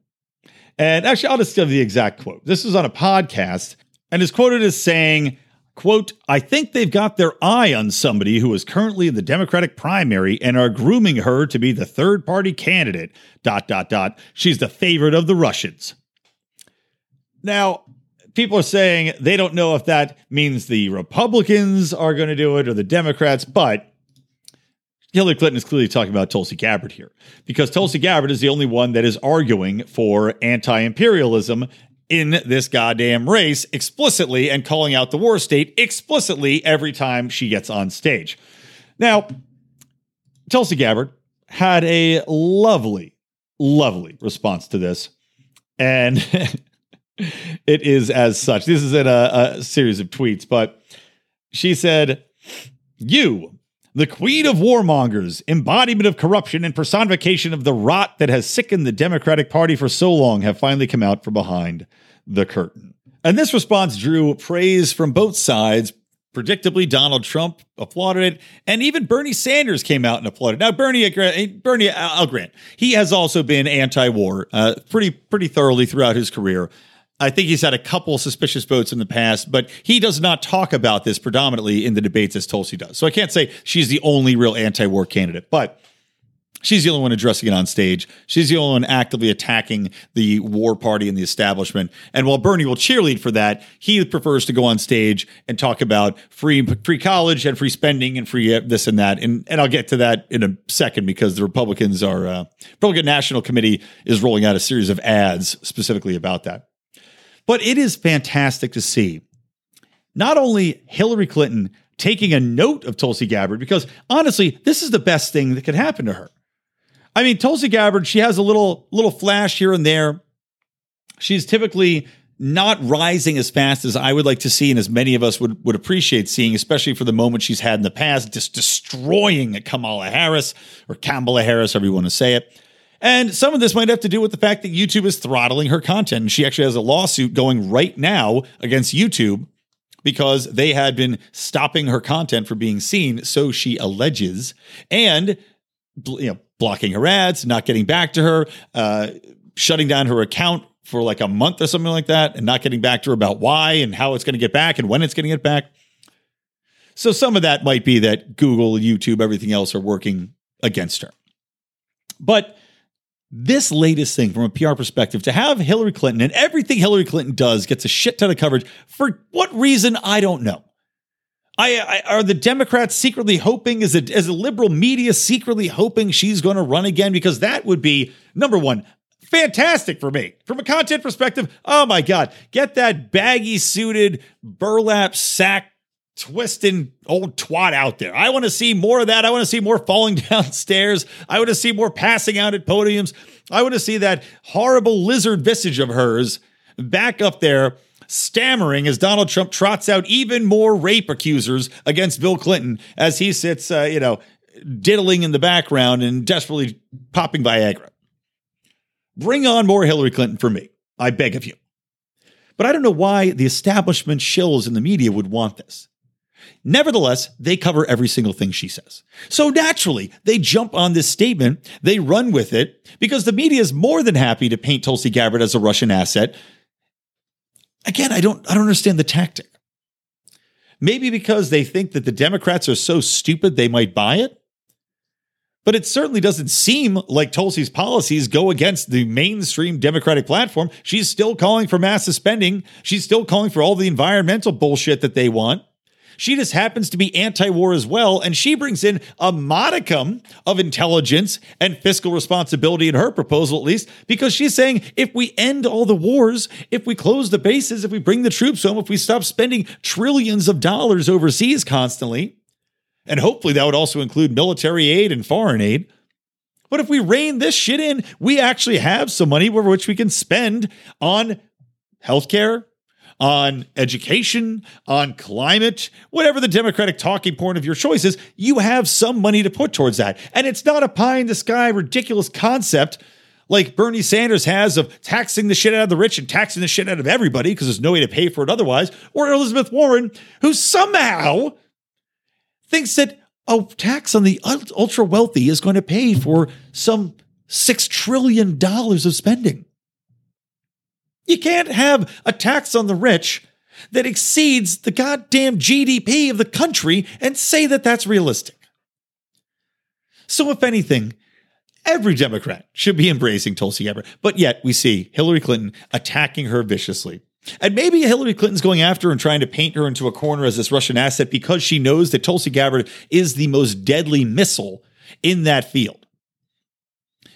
and actually, I'll just give the exact quote. This is on a podcast and is quoted as saying, quote, I think they've got their eye on somebody who is currently in the Democratic primary and are grooming her to be the third party candidate, dot, dot, dot. She's the favorite of the Russians. Now, people are saying they don't know if that means the Republicans are going to do it or the Democrats, but Hillary Clinton is clearly talking about Tulsi Gabbard here because Tulsi Gabbard is the only one that is arguing for anti imperialism in this goddamn race explicitly and calling out the war state explicitly every time she gets on stage. Now, Tulsi Gabbard had a lovely, lovely response to this. And it is as such. This is in a, a series of tweets, but she said, You, the queen of warmongers, embodiment of corruption and personification of the rot that has sickened the Democratic Party for so long, have finally come out from behind the curtain. And this response drew praise from both sides. Predictably, Donald Trump applauded it, and even Bernie Sanders came out and applauded. Now, Bernie, uh, Bernie, I'll grant, he has also been anti-war uh, pretty pretty thoroughly throughout his career. I think he's had a couple suspicious votes in the past, but he does not talk about this predominantly in the debates as Tulsi does. So I can't say she's the only real anti-war candidate, but she's the only one addressing it on stage. She's the only one actively attacking the war party and the establishment. And while Bernie will cheerlead for that, he prefers to go on stage and talk about free free college and free spending and free this and that. And and I'll get to that in a second because the Republicans are uh, Republican National Committee is rolling out a series of ads specifically about that. But it is fantastic to see not only Hillary Clinton taking a note of Tulsi Gabbard, because honestly, this is the best thing that could happen to her. I mean, Tulsi Gabbard, she has a little little flash here and there. She's typically not rising as fast as I would like to see, and as many of us would, would appreciate seeing, especially for the moment she's had in the past, just destroying Kamala Harris or Kamala Harris, however you want to say it. And some of this might have to do with the fact that YouTube is throttling her content. She actually has a lawsuit going right now against YouTube because they had been stopping her content from being seen, so she alleges, and you know, blocking her ads, not getting back to her, uh, shutting down her account for like a month or something like that and not getting back to her about why and how it's going to get back and when it's going to get back. So some of that might be that Google, YouTube, everything else are working against her. But this latest thing from a PR perspective to have Hillary Clinton and everything Hillary Clinton does gets a shit ton of coverage. For what reason? I don't know. I, I, are the Democrats secretly hoping? Is a, as a liberal media secretly hoping she's going to run again? Because that would be number one fantastic for me. From a content perspective. Oh my god, get that baggy suited burlap sack twisting old twat out there. I want to see more of that. I want to see more falling downstairs. I want to see more passing out at podiums. I want to see that horrible lizard visage of hers back up there stammering as Donald Trump trots out even more rape accusers against Bill Clinton as he sits, uh, you know, diddling in the background and desperately popping Viagra. Bring on more Hillary Clinton for me. I beg of you. But I don't know why the establishment shills in the media would want this. Nevertheless, they cover every single thing she says. So naturally, they jump on this statement, they run with it, because the media is more than happy to paint Tulsi Gabbard as a Russian asset. Again, I don't, I don't understand the tactic. Maybe because they think that the Democrats are so stupid they might buy it. But it certainly doesn't seem like Tulsi's policies go against the mainstream Democratic platform. She's still calling for massive spending. She's still calling for all the environmental bullshit that they want. She just happens to be anti war as well. And she brings in a modicum of intelligence and fiscal responsibility in her proposal, at least, because she's saying if we end all the wars, if we close the bases, if we bring the troops home, if we stop spending trillions of dollars overseas constantly, and hopefully that would also include military aid and foreign aid. But if we rein this shit in, we actually have some money for which we can spend on healthcare, on education, on climate, whatever the Democratic talking point of your choice is, you have some money to put towards that. And it's not a pie in the sky, ridiculous concept like Bernie Sanders has of taxing the shit out of the rich and taxing the shit out of everybody because there's no way to pay for it otherwise, or Elizabeth Warren, who somehow thinks that a tax on the ultra wealthy is going to pay for some $6 trillion of spending. You can't have a tax on the rich that exceeds the goddamn GDP of the country and say that that's realistic. So, if anything, every Democrat should be embracing Tulsi Gabbard, but yet we see Hillary Clinton attacking her viciously. And maybe Hillary Clinton's going after and trying to paint her into a corner as this Russian asset because she knows that Tulsi Gabbard is the most deadly missile in that field.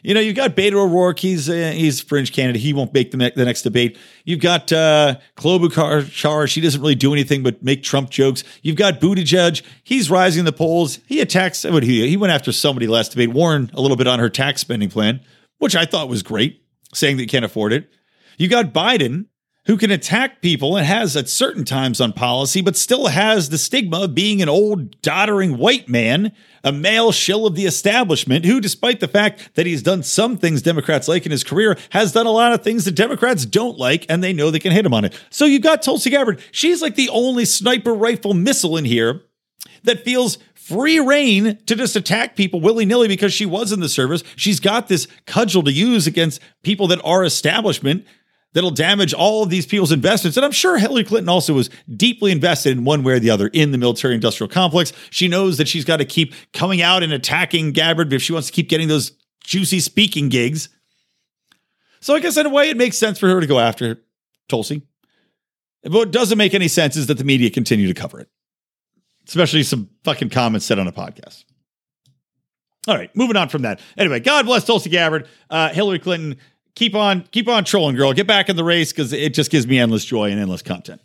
You know, you've got Beto O'Rourke. He's uh, he's fringe candidate. He won't make the, the next debate. You've got uh, Klobuchar. She doesn't really do anything but make Trump jokes. You've got Buttigieg. He's rising the polls. He attacks. What he he went after somebody last debate. Warren a little bit on her tax spending plan, which I thought was great, saying that you can't afford it. You got Biden who can attack people and has at certain times on policy, but still has the stigma of being an old, doddering white man, a male shill of the establishment, who, despite the fact that he's done some things Democrats like in his career, has done a lot of things that Democrats don't like, and they know they can hit him on it. So you've got Tulsi Gabbard. She's like the only sniper rifle missile in here that feels free reign to just attack people willy nilly because she was in the service. She's got this cudgel to use against people that are establishment that'll damage all of these people's investments. And I'm sure Hillary Clinton also was deeply invested in one way or the other in the military industrial complex. She knows that she's got to keep coming out and attacking Gabbard if she wants to keep getting those juicy speaking gigs. So I guess in a way it makes sense for her to go after Tulsi. But what doesn't make any sense is that the media continue to cover it, especially some fucking comments said on a podcast. All right, moving on from that. Anyway, God bless Tulsi Gabbard. Uh, Hillary Clinton keep on keep on trolling, girl. Get back in the race because it just gives me endless joy and endless content.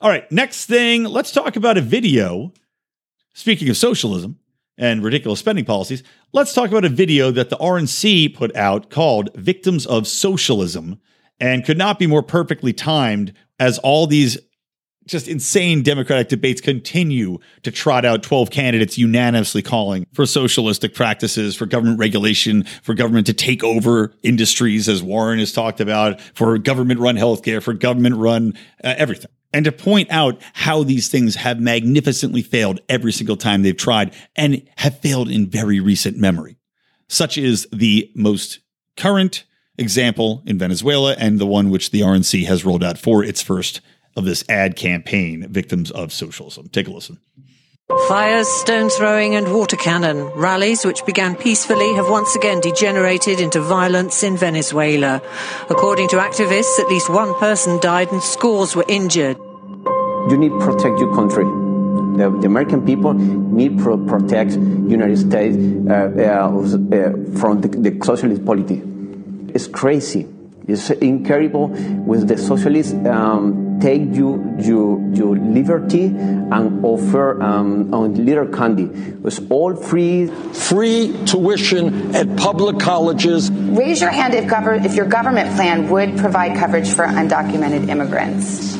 All right, next thing, let's talk about a video. Speaking of socialism and ridiculous spending policies, let's talk about a video that the RNC put out called Victims of Socialism and could not be more perfectly timed as all these just insane Democratic debates continue to trot out 12 candidates unanimously calling for socialistic practices, for government regulation, for government to take over industries, as Warren has talked about, for government run healthcare, for government run uh, everything. And to point out how these things have magnificently failed every single time they've tried and have failed in very recent memory. Such is the most current example in Venezuela and the one which the RNC has rolled out for its first of this ad campaign, Victims of Socialism. Take a listen. Fires, stone throwing, and water cannon. Rallies, which began peacefully, have once again degenerated into violence in Venezuela. According to activists, at least one person died and scores were injured. You need to protect your country. The, the American people need to protect United States uh, uh, uh, from the, the socialist polity. It's crazy. It's incredible with the socialist um, take you your, your liberty and offer um, on little candy. It's all free. Free tuition at public colleges. Raise your hand if, gov- if your government plan would provide coverage for undocumented immigrants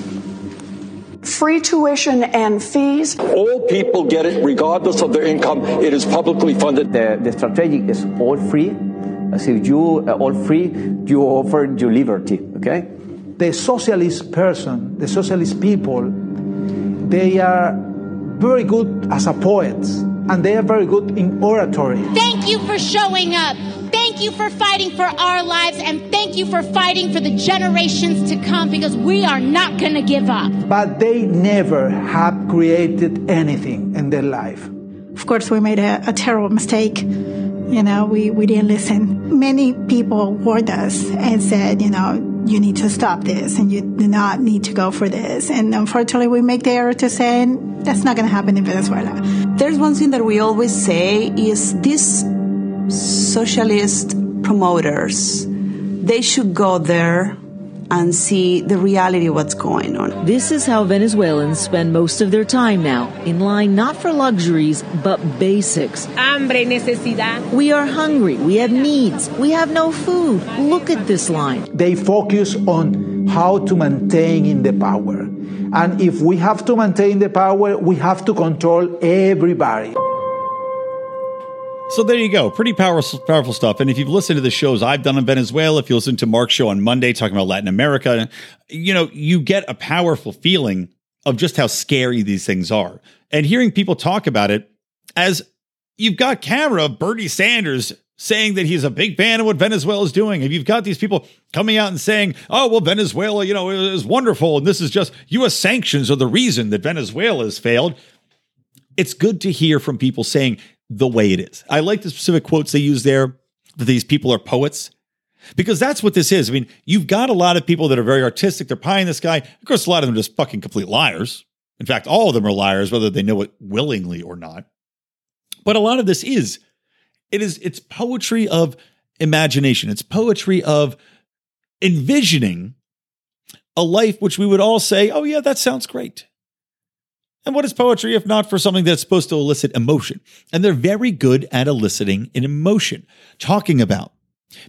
free tuition and fees. All people get it regardless of their income. It is publicly funded. The, the strategy is all free. As if you uh, all free, you offer your liberty. Okay. The socialist person, the socialist people, they are very good as a poets, and they are very good in oratory. Thank you for showing up. Thank you for fighting for our lives and thank you for fighting for the generations to come because we are not going to give up. But they never have created anything in their life. Of course, we made a, a terrible mistake. You know, we, we didn't listen. Many people warned us and said, you know, you need to stop this and you do not need to go for this. And unfortunately, we make the error to say that's not going to happen in Venezuela. There's one thing that we always say is this socialist promoters, they should go there and see the reality of what's going on. This is how Venezuelans spend most of their time now, in line not for luxuries, but basics. Hambre, necesidad. We are hungry, we have needs, we have no food. Look at this line. They focus on how to maintain in the power. And if we have to maintain the power, we have to control everybody. So there you go. Pretty powerful, powerful stuff. And if you've listened to the shows I've done in Venezuela, if you listen to Marc's show on Monday talking about Latin America, you know, you get a powerful feeling of just how scary these things are. And hearing people talk about it as you've got camera Bernie Sanders saying that he's a big fan of what Venezuela is doing. And you've got these people coming out and saying, oh, well, Venezuela, you know, is wonderful. And this is just U.S. sanctions are the reason that Venezuela has failed. It's good to hear from people saying the way it is. I like the specific quotes they use there that these people are poets because that's what this is. I mean, you've got a lot of people that are very artistic. They're pie in the sky. Of course, a lot of them are just fucking complete liars. In fact, all of them are liars, whether they know it willingly or not. But a lot of this is, it is, it's poetry of imagination. It's poetry of envisioning a life which we would all say, oh, yeah, that sounds great. And what is poetry if not for something that's supposed to elicit emotion? And they're very good at eliciting an emotion, talking about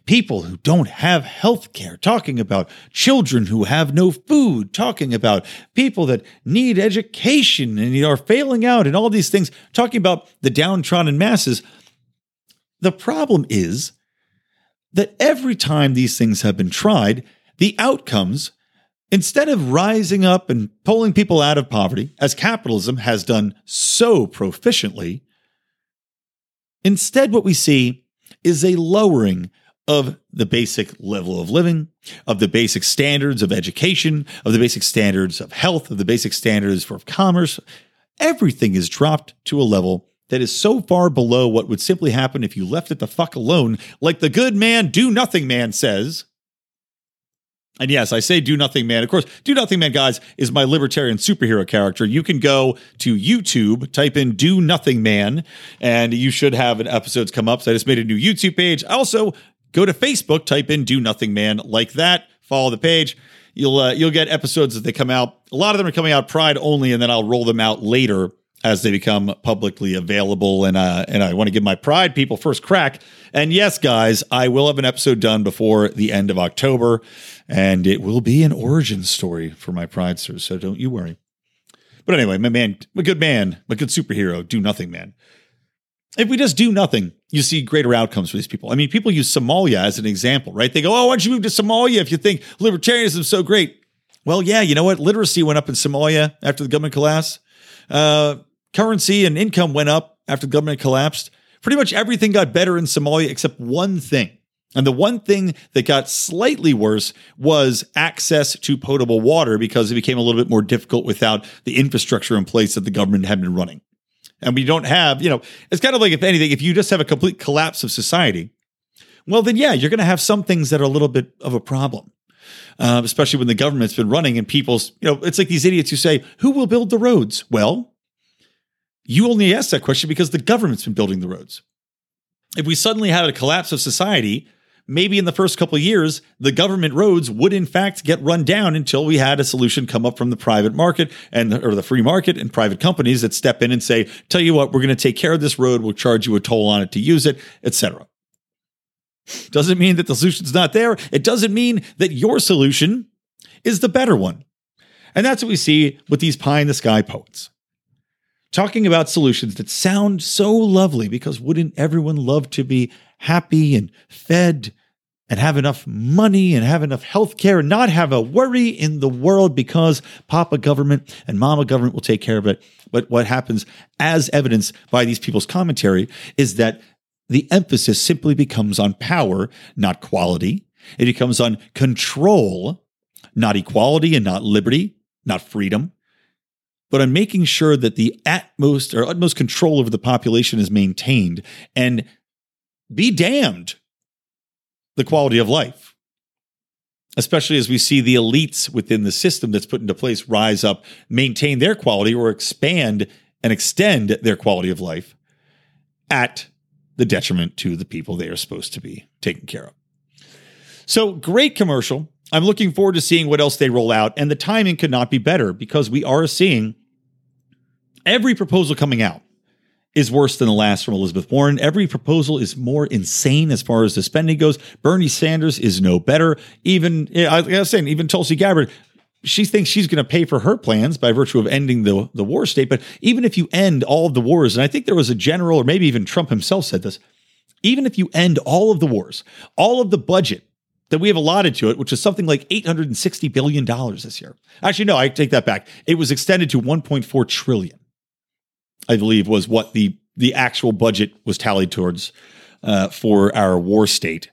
people who don't have health care, talking about children who have no food, talking about people that need education and are failing out, and all these things, talking about the downtrodden masses. The problem is that every time these things have been tried, the outcomes Instead of rising up and pulling people out of poverty, as capitalism has done so proficiently, instead, what we see is a lowering of the basic level of living, of the basic standards of education, of the basic standards of health, of the basic standards for commerce. Everything is dropped to a level that is so far below what would simply happen if you left it the fuck alone, like the good man, do nothing man says and yes, I say Do Nothing Man. Of course, Do Nothing Man, guys, is my libertarian superhero character. You can go to YouTube, type in Do Nothing Man, and you should have an episodes come up. So I just made a new YouTube page. Also, go to Facebook, type in Do Nothing Man like that, follow the page. You'll uh, you'll get episodes as they come out. A lot of them are coming out Pride only, and then I'll roll them out later as they become publicly available. And uh, and I want to give my Pride people first crack. And yes, guys, I will have an episode done before the end of October, and it will be an origin story for my Pridesters. So don't you worry. But anyway, my man, my good man, my good superhero, do nothing, man. If we just do nothing, you see greater outcomes for these people. I mean, people use Somalia as an example, right? They go, "Oh, why don't you move to Somalia if you think libertarianism is so great?" Well, yeah, you know what? Literacy went up in Somalia after the government collapsed. Uh, currency and income went up after the government collapsed. Pretty much everything got better in Somalia except one thing. And the one thing that got slightly worse was access to potable water because it became a little bit more difficult without the infrastructure in place that the government had been running. And we don't have, you know, it's kind of like if anything, if you just have a complete collapse of society, well, then yeah, you're going to have some things that are a little bit of a problem. Uh, especially when the government's been running and people's, you know, it's like these idiots who say, who will build the roads? Well, you only ask that question because the government's been building the roads. If we suddenly had a collapse of society, maybe in the first couple years, the government roads would in fact get run down until we had a solution come up from the private market and or the free market and private companies that step in and say, tell you what, we're going to take care of this road, we'll charge you a toll on it to use it, etc. Doesn't mean that the solution's not there. It doesn't mean that your solution is the better one. And that's what we see with these pie in the sky poets. Talking about solutions that sound so lovely because wouldn't everyone love to be happy and fed and have enough money and have enough health care and not have a worry in the world because Papa government and Mama government will take care of it. But what happens, as evidenced by these people's commentary, is that the emphasis simply becomes on power, not quality. It becomes on control, not equality and not liberty, not freedom, but on making sure that the utmost or utmost control over the population is maintained and be damned the quality of life. Especially as we see the elites within the system that's put into place rise up, maintain their quality or expand and extend their quality of life at the detriment to the people they are supposed to be taking care of. So, great commercial. I'm looking forward to seeing what else they roll out. And the timing could not be better because we are seeing every proposal coming out is worse than the last from Elizabeth Warren. Every proposal is more insane as far as the spending goes. Bernie Sanders is no better. Even, I was saying, even Tulsi Gabbard, she thinks she's going to pay for her plans by virtue of ending the, the war state. But even if you end all of the wars, and I think there was a general, or maybe even Trump himself said this, even if you end all of the wars, all of the budget that we have allotted to it, which is something like $860 billion this year. Actually, no, I take that back. It was extended to 1.4 trillion. I believe was what the the actual budget was tallied towards uh, for our war state.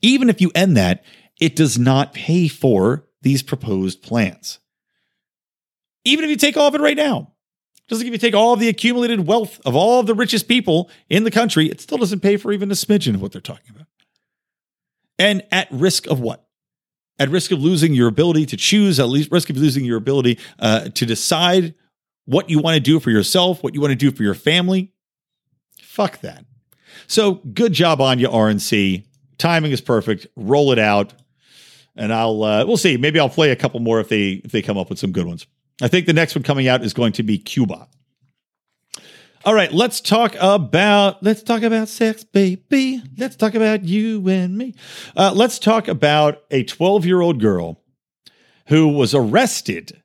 Even if you end that, it does not pay for these proposed plans. Even if you take all of it right now, like if you take all of the accumulated wealth of all of the richest people in the country, it still doesn't pay for even a smidgen of what they're talking about. And at risk of what? At risk of losing your ability to choose, at least risk of losing your ability uh, to decide what you want to do for yourself, what you want to do for your family. Fuck that. So good job on you, RNC. Timing is perfect. Roll it out, and I'll uh, we'll see. Maybe I'll play a couple more if they if they come up with some good ones. I think the next one coming out is going to be Cuba. All right, let's talk about let's talk about sex, baby. Let's talk about you and me. Uh, let's talk about a 12 year old girl who was arrested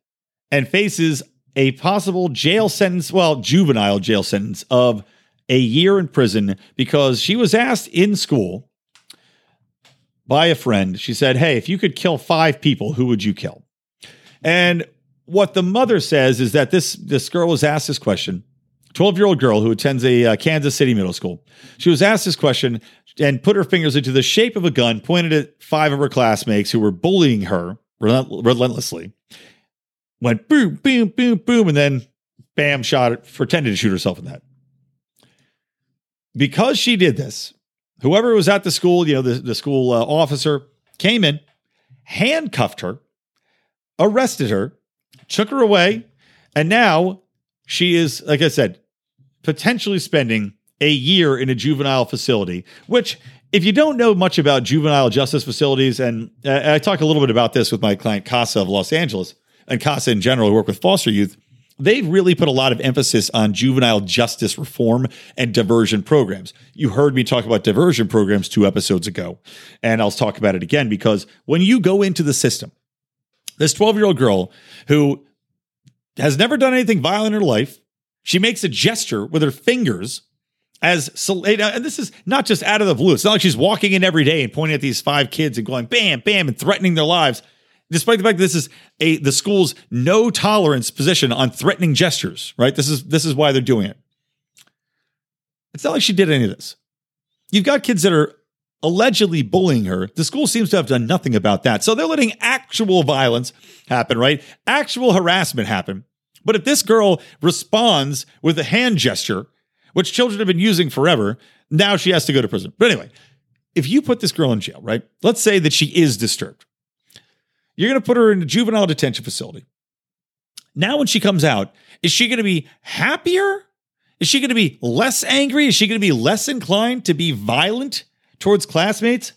and faces a possible jail sentence, well, juvenile jail sentence of a year in prison because she was asked in school by a friend. She said, Hey, if you could kill five people, who would you kill? And what the mother says is that this, this girl was asked this question 12 year old girl who attends a uh, Kansas City middle school. She was asked this question and put her fingers into the shape of a gun, pointed at five of her classmates who were bullying her relentlessly went boom, boom, boom, boom, and then bam, shot it, pretended to shoot herself in that. Because she did this, whoever was at the school, you know, the, the school uh, officer came in, handcuffed her, arrested her, took her away, and now she is, like I said, potentially spending a year in a juvenile facility, which if you don't know much about juvenile justice facilities, and uh, I talk a little bit about this with my client Casa of Los Angeles, and CASA in general, who work with foster youth, they've really put a lot of emphasis on juvenile justice reform and diversion programs. You heard me talk about diversion programs two episodes ago, and I'll talk about it again because when you go into the system, this 12 year old girl who has never done anything violent in her life, she makes a gesture with her fingers as uh, and this is not just out of the blue. It's not like she's walking in every day and pointing at these five kids and going bam, bam, and threatening their lives despite the fact that this is a the school's no tolerance position on threatening gestures, right? This is this is why they're doing it. It's not like she did any of this. You've got kids that are allegedly bullying her, the school seems to have done nothing about that. So they're letting actual violence happen, right? Actual harassment happen. But if this girl responds with a hand gesture, which children have been using forever, now she has to go to prison. But anyway, if you put this girl in jail, right? Let's say that she is disturbed. You're going to put her in a juvenile detention facility. Now, when she comes out, is she going to be happier? Is she going to be less angry? Is she going to be less inclined to be violent towards classmates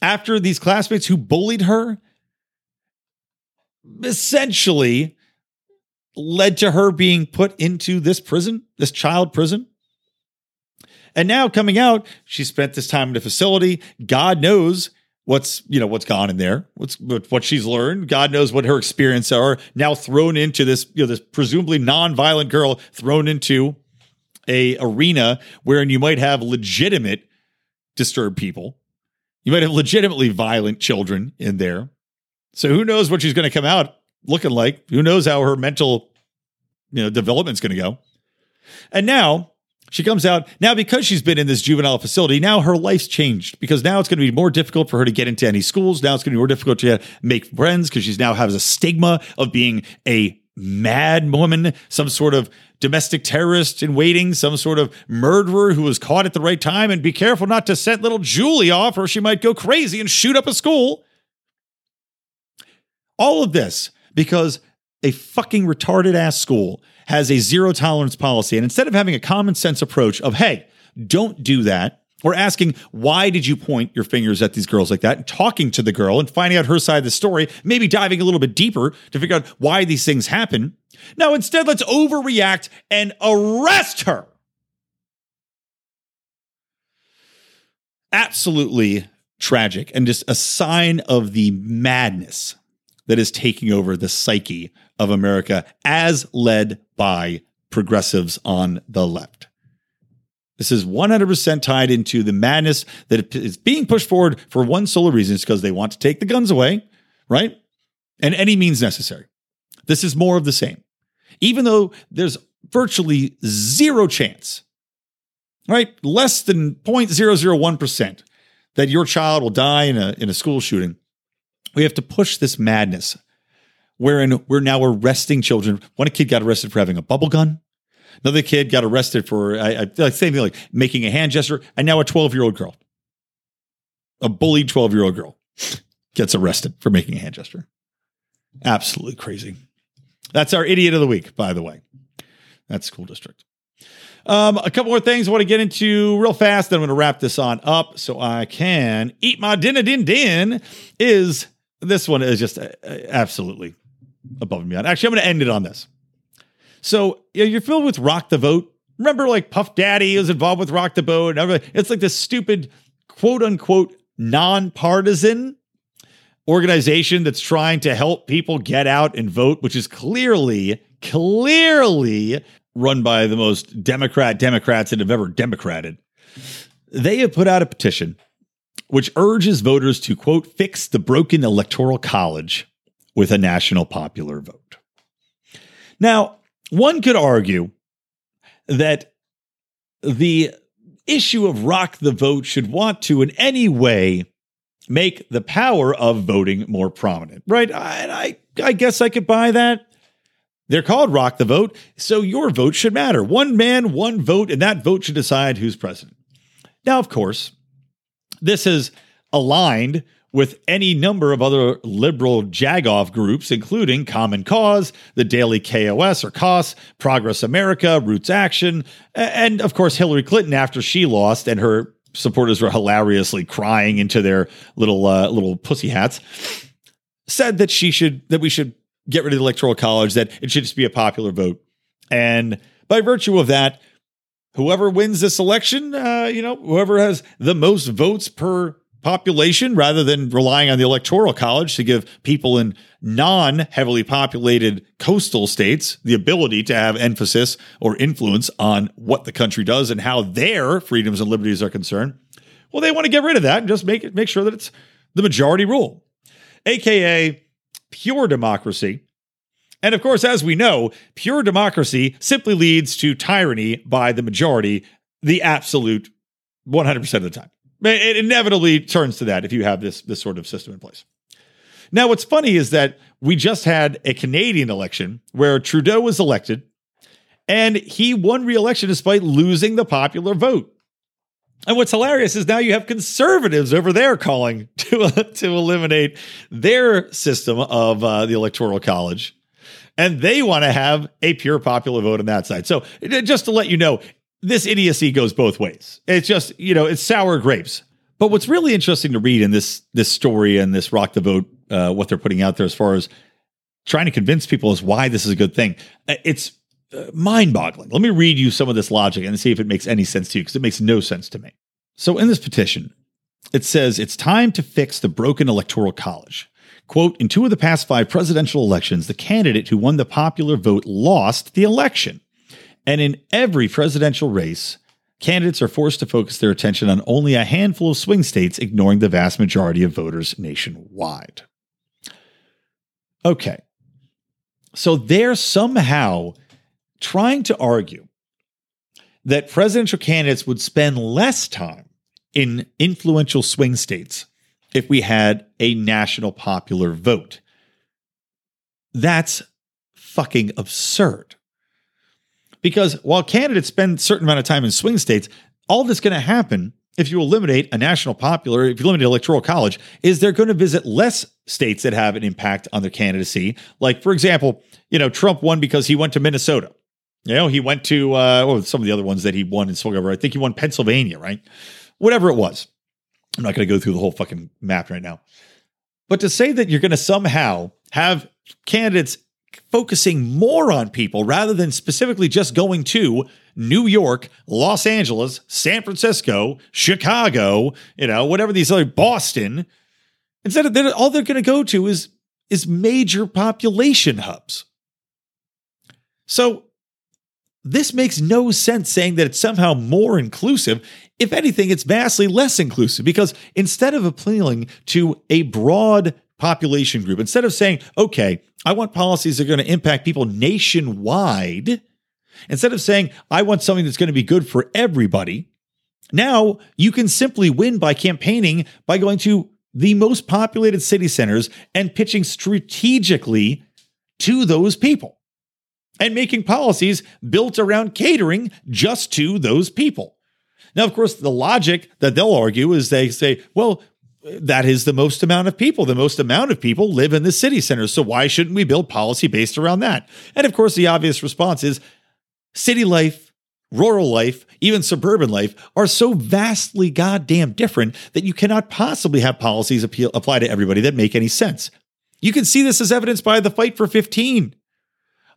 after these classmates who bullied her essentially led to her being put into this prison, this child prison? And now coming out, she spent this time in a facility. God knows what's you know what's gone in there what's what she's learned god knows what her experiences are now thrown into this you know this presumably non-violent girl thrown into a arena wherein you might have legitimate disturbed people you might have legitimately violent children in there so who knows what she's going to come out looking like who knows how her mental you know development's going to go and now she comes out now because she's been in this juvenile facility. Now her life's changed because now it's going to be more difficult for her to get into any schools. Now it's going to be more difficult to make friends because she's now has a stigma of being a mad woman, some sort of domestic terrorist in waiting, some sort of murderer who was caught at the right time. And be careful not to set little Julie off or she might go crazy and shoot up a school. All of this because a fucking retarded ass school has a zero tolerance policy. And instead of having a common sense approach of, hey, don't do that, or asking, why did you point your fingers at these girls like that? And talking to the girl and finding out her side of the story, maybe diving a little bit deeper to figure out why these things happen. Now, instead, let's overreact and arrest her. Absolutely tragic and just a sign of the madness that is taking over the psyche of America as led by progressives on the left. This is 100% tied into the madness that is being pushed forward for one sole reason. It's because they want to take the guns away, right? And any means necessary. This is more of the same. Even though there's virtually zero chance, right? Less than 0.001% that your child will die in a, in a school shooting. We have to push this madness wherein we're now arresting children. One kid got arrested for having a bubble gun. Another kid got arrested for I, I same thing like making a hand gesture, and now a 12 year old girl, a bullied 12 year old girl, gets arrested for making a hand gesture. Absolutely crazy. That's our idiot of the week, by the way. That's school district. Um, a couple more things I want to get into real fast. Then I'm going to wrap this on up so I can eat my dinner. Din din is this one is just uh, absolutely above and beyond. Actually, I'm going to end it on this. So you're filled with Rock the Vote. Remember, like Puff Daddy was involved with Rock the Boat and everything. It's like this stupid, quote unquote, nonpartisan organization that's trying to help people get out and vote, which is clearly, clearly run by the most Democrat Democrats that have ever democrated. They have put out a petition which urges voters to, quote, fix the broken electoral college with a national popular vote. Now, one could argue that the issue of rock the vote should want to, in any way, make the power of voting more prominent, right? I, I, I guess I could buy that. They're called rock the vote, so your vote should matter. One man, one vote, and that vote should decide who's president. Now, of course, this is aligned with any number of other liberal jagoff groups, including Common Cause, the Daily KOS or COS, Progress America, Roots Action, and of course Hillary Clinton after she lost and her supporters were hilariously crying into their little uh, little pussy hats, said that she should that we should get rid of the electoral college, that it should just be a popular vote, and by virtue of that, whoever wins this election, uh, you know, whoever has the most votes per population rather than relying on the electoral college to give people in non heavily populated coastal states the ability to have emphasis or influence on what the country does and how their freedoms and liberties are concerned. Well, they want to get rid of that and just make it make sure that it's the majority rule, aka pure democracy. And of course, as we know, pure democracy simply leads to tyranny by the majority, the absolute 100% of the time It inevitably turns to that if you have this, this sort of system in place. Now, what's funny is that we just had a Canadian election where Trudeau was elected and he won re election despite losing the popular vote. And what's hilarious is now you have conservatives over there calling to, to eliminate their system of uh, the Electoral College. And they want to have a pure popular vote on that side. So, just to let you know, this idiocy goes both ways. It's just, you know, it's sour grapes. But what's really interesting to read in this this story and this rock the vote, uh, what they're putting out there as far as trying to convince people is why this is a good thing. Uh, it's uh, mind boggling. Let me read you some of this logic and see if it makes any sense to you because it makes no sense to me. So in this petition, it says it's time to fix the broken electoral college. Quote, in two of the past five presidential elections, the candidate who won the popular vote lost the election. And in every presidential race, candidates are forced to focus their attention on only a handful of swing states, ignoring the vast majority of voters nationwide. Okay. So they're somehow trying to argue that presidential candidates would spend less time in influential swing states if we had a national popular vote. That's fucking absurd. Because while candidates spend a certain amount of time in swing states, all that's going to happen if you eliminate a national popular, if you eliminate electoral college, is they're going to visit less states that have an impact on their candidacy. Like, for example, you know, Trump won because he went to Minnesota. You know, he went to uh, oh, some of the other ones that he won in over. I think he won Pennsylvania, right? Whatever it was. I'm not going to go through the whole fucking map right now. But to say that you're going to somehow have candidates focusing more on people rather than specifically just going to New York, Los Angeles, San Francisco, Chicago, you know, whatever these other Boston. Instead of that, all they're going to go to is is major population hubs. So this makes no sense saying that it's somehow more inclusive. If anything, it's vastly less inclusive because instead of appealing to a broad population group, instead of saying, okay, I want policies that are going to impact people nationwide, instead of saying, I want something that's going to be good for everybody, now you can simply win by campaigning by going to the most populated city centers and pitching strategically to those people and making policies built around catering just to those people. Now, of course, the logic that they'll argue is they say, well, that is the most amount of people. The most amount of people live in the city centers. So why shouldn't we build policy based around that? And of course, the obvious response is city life, rural life, even suburban life are so vastly goddamn different that you cannot possibly have policies appeal, apply to everybody that make any sense. You can see this as evidenced by the fight for 15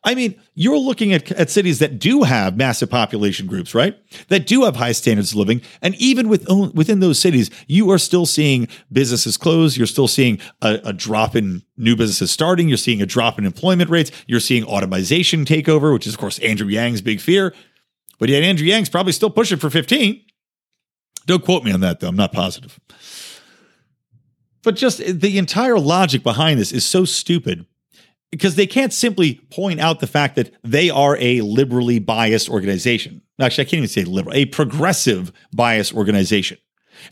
I mean, you're looking at, at cities that do have massive population groups, right? That do have high standards of living. And even with, within those cities, you are still seeing businesses close. You're still seeing a, a drop in new businesses starting. You're seeing a drop in employment rates. You're seeing automation take over, which is, of course, Andrew Yang's big fear. But yet, Andrew Yang's probably still pushing for 15. Don't quote me on that, though. I'm not positive. But just the entire logic behind this is so stupid because they can't simply point out the fact that they are a liberally biased organization. Actually, I can't even say liberal, a progressive biased organization.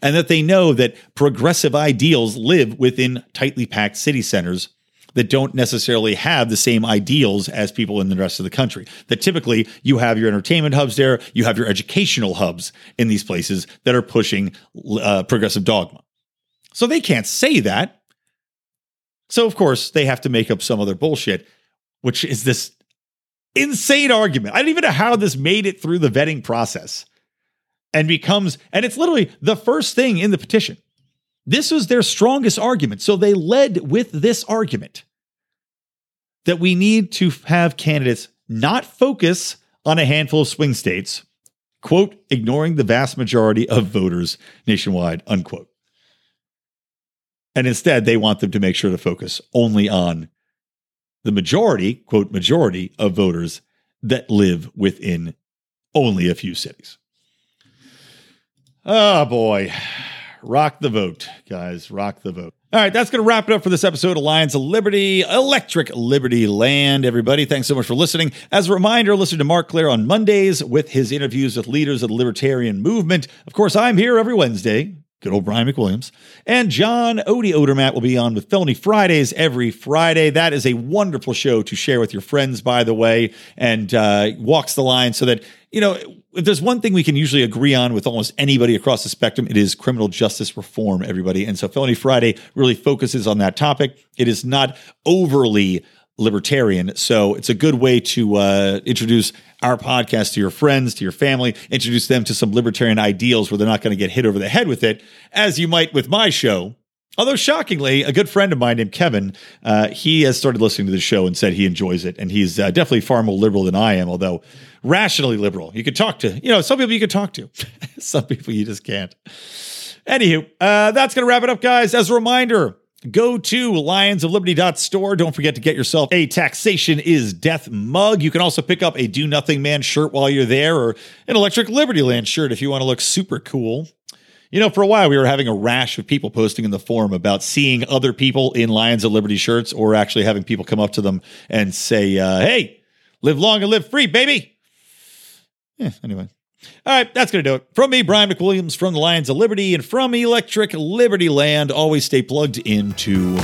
And that they know that progressive ideals live within tightly packed city centers that don't necessarily have the same ideals as people in the rest of the country. That typically you have your entertainment hubs there, you have your educational hubs in these places that are pushing uh, progressive dogma. So they can't say that so, of course, they have to make up some other bullshit, which is this insane argument. I don't even know how this made it through the vetting process and becomes, and it's literally the first thing in the petition. This was their strongest argument. So they led with this argument that we need to have candidates not focus on a handful of swing states, quote, ignoring the vast majority of voters nationwide, unquote. And instead, they want them to make sure to focus only on the majority, quote, majority of voters that live within only a few cities. Oh boy. Rock the vote, guys. Rock the vote. All right, that's going to wrap it up for this episode of Lions of Liberty, Electric Liberty Land, everybody. Thanks so much for listening. As a reminder, listen to Marc Clair on Mondays with his interviews with leaders of the libertarian movement. Of course, I'm here every Wednesday good old Brian McWilliams. And John Odie Odermatt will be on with Felony Fridays every Friday. That is a wonderful show to share with your friends, by the way, and uh, walks the line so that, you know, if there's one thing we can usually agree on with almost anybody across the spectrum, it is criminal justice reform, everybody. And so Felony Friday really focuses on that topic. It is not overly libertarian. So it's a good way to uh, introduce our podcast to your friends, to your family, introduce them to some libertarian ideals where they're not going to get hit over the head with it, as you might with my show. Although shockingly, a good friend of mine named Kevin, uh, he has started listening to the show and said he enjoys it, and he's uh, definitely far more liberal than I am. Although rationally liberal, you could talk to. You know, some people you could talk to, some people you just can't. Anywho, uh, that's going to wrap it up, guys. As a reminder, Go to lionsofliberty.store. Don't forget to get yourself a Taxation is Death mug. You can also pick up a Do Nothing Man shirt while you're there or an Electric Liberty Land shirt if you want to look super cool. You know, for a while we were having a rash of people posting in the forum about seeing other people in Lions of Liberty shirts or actually having people come up to them and say, uh, hey, live long and live free, baby. Yeah, anyway. All right, that's going to do it. From me, Brian McWilliams from the Lions of Liberty and from Electric Liberty Land, always stay plugged into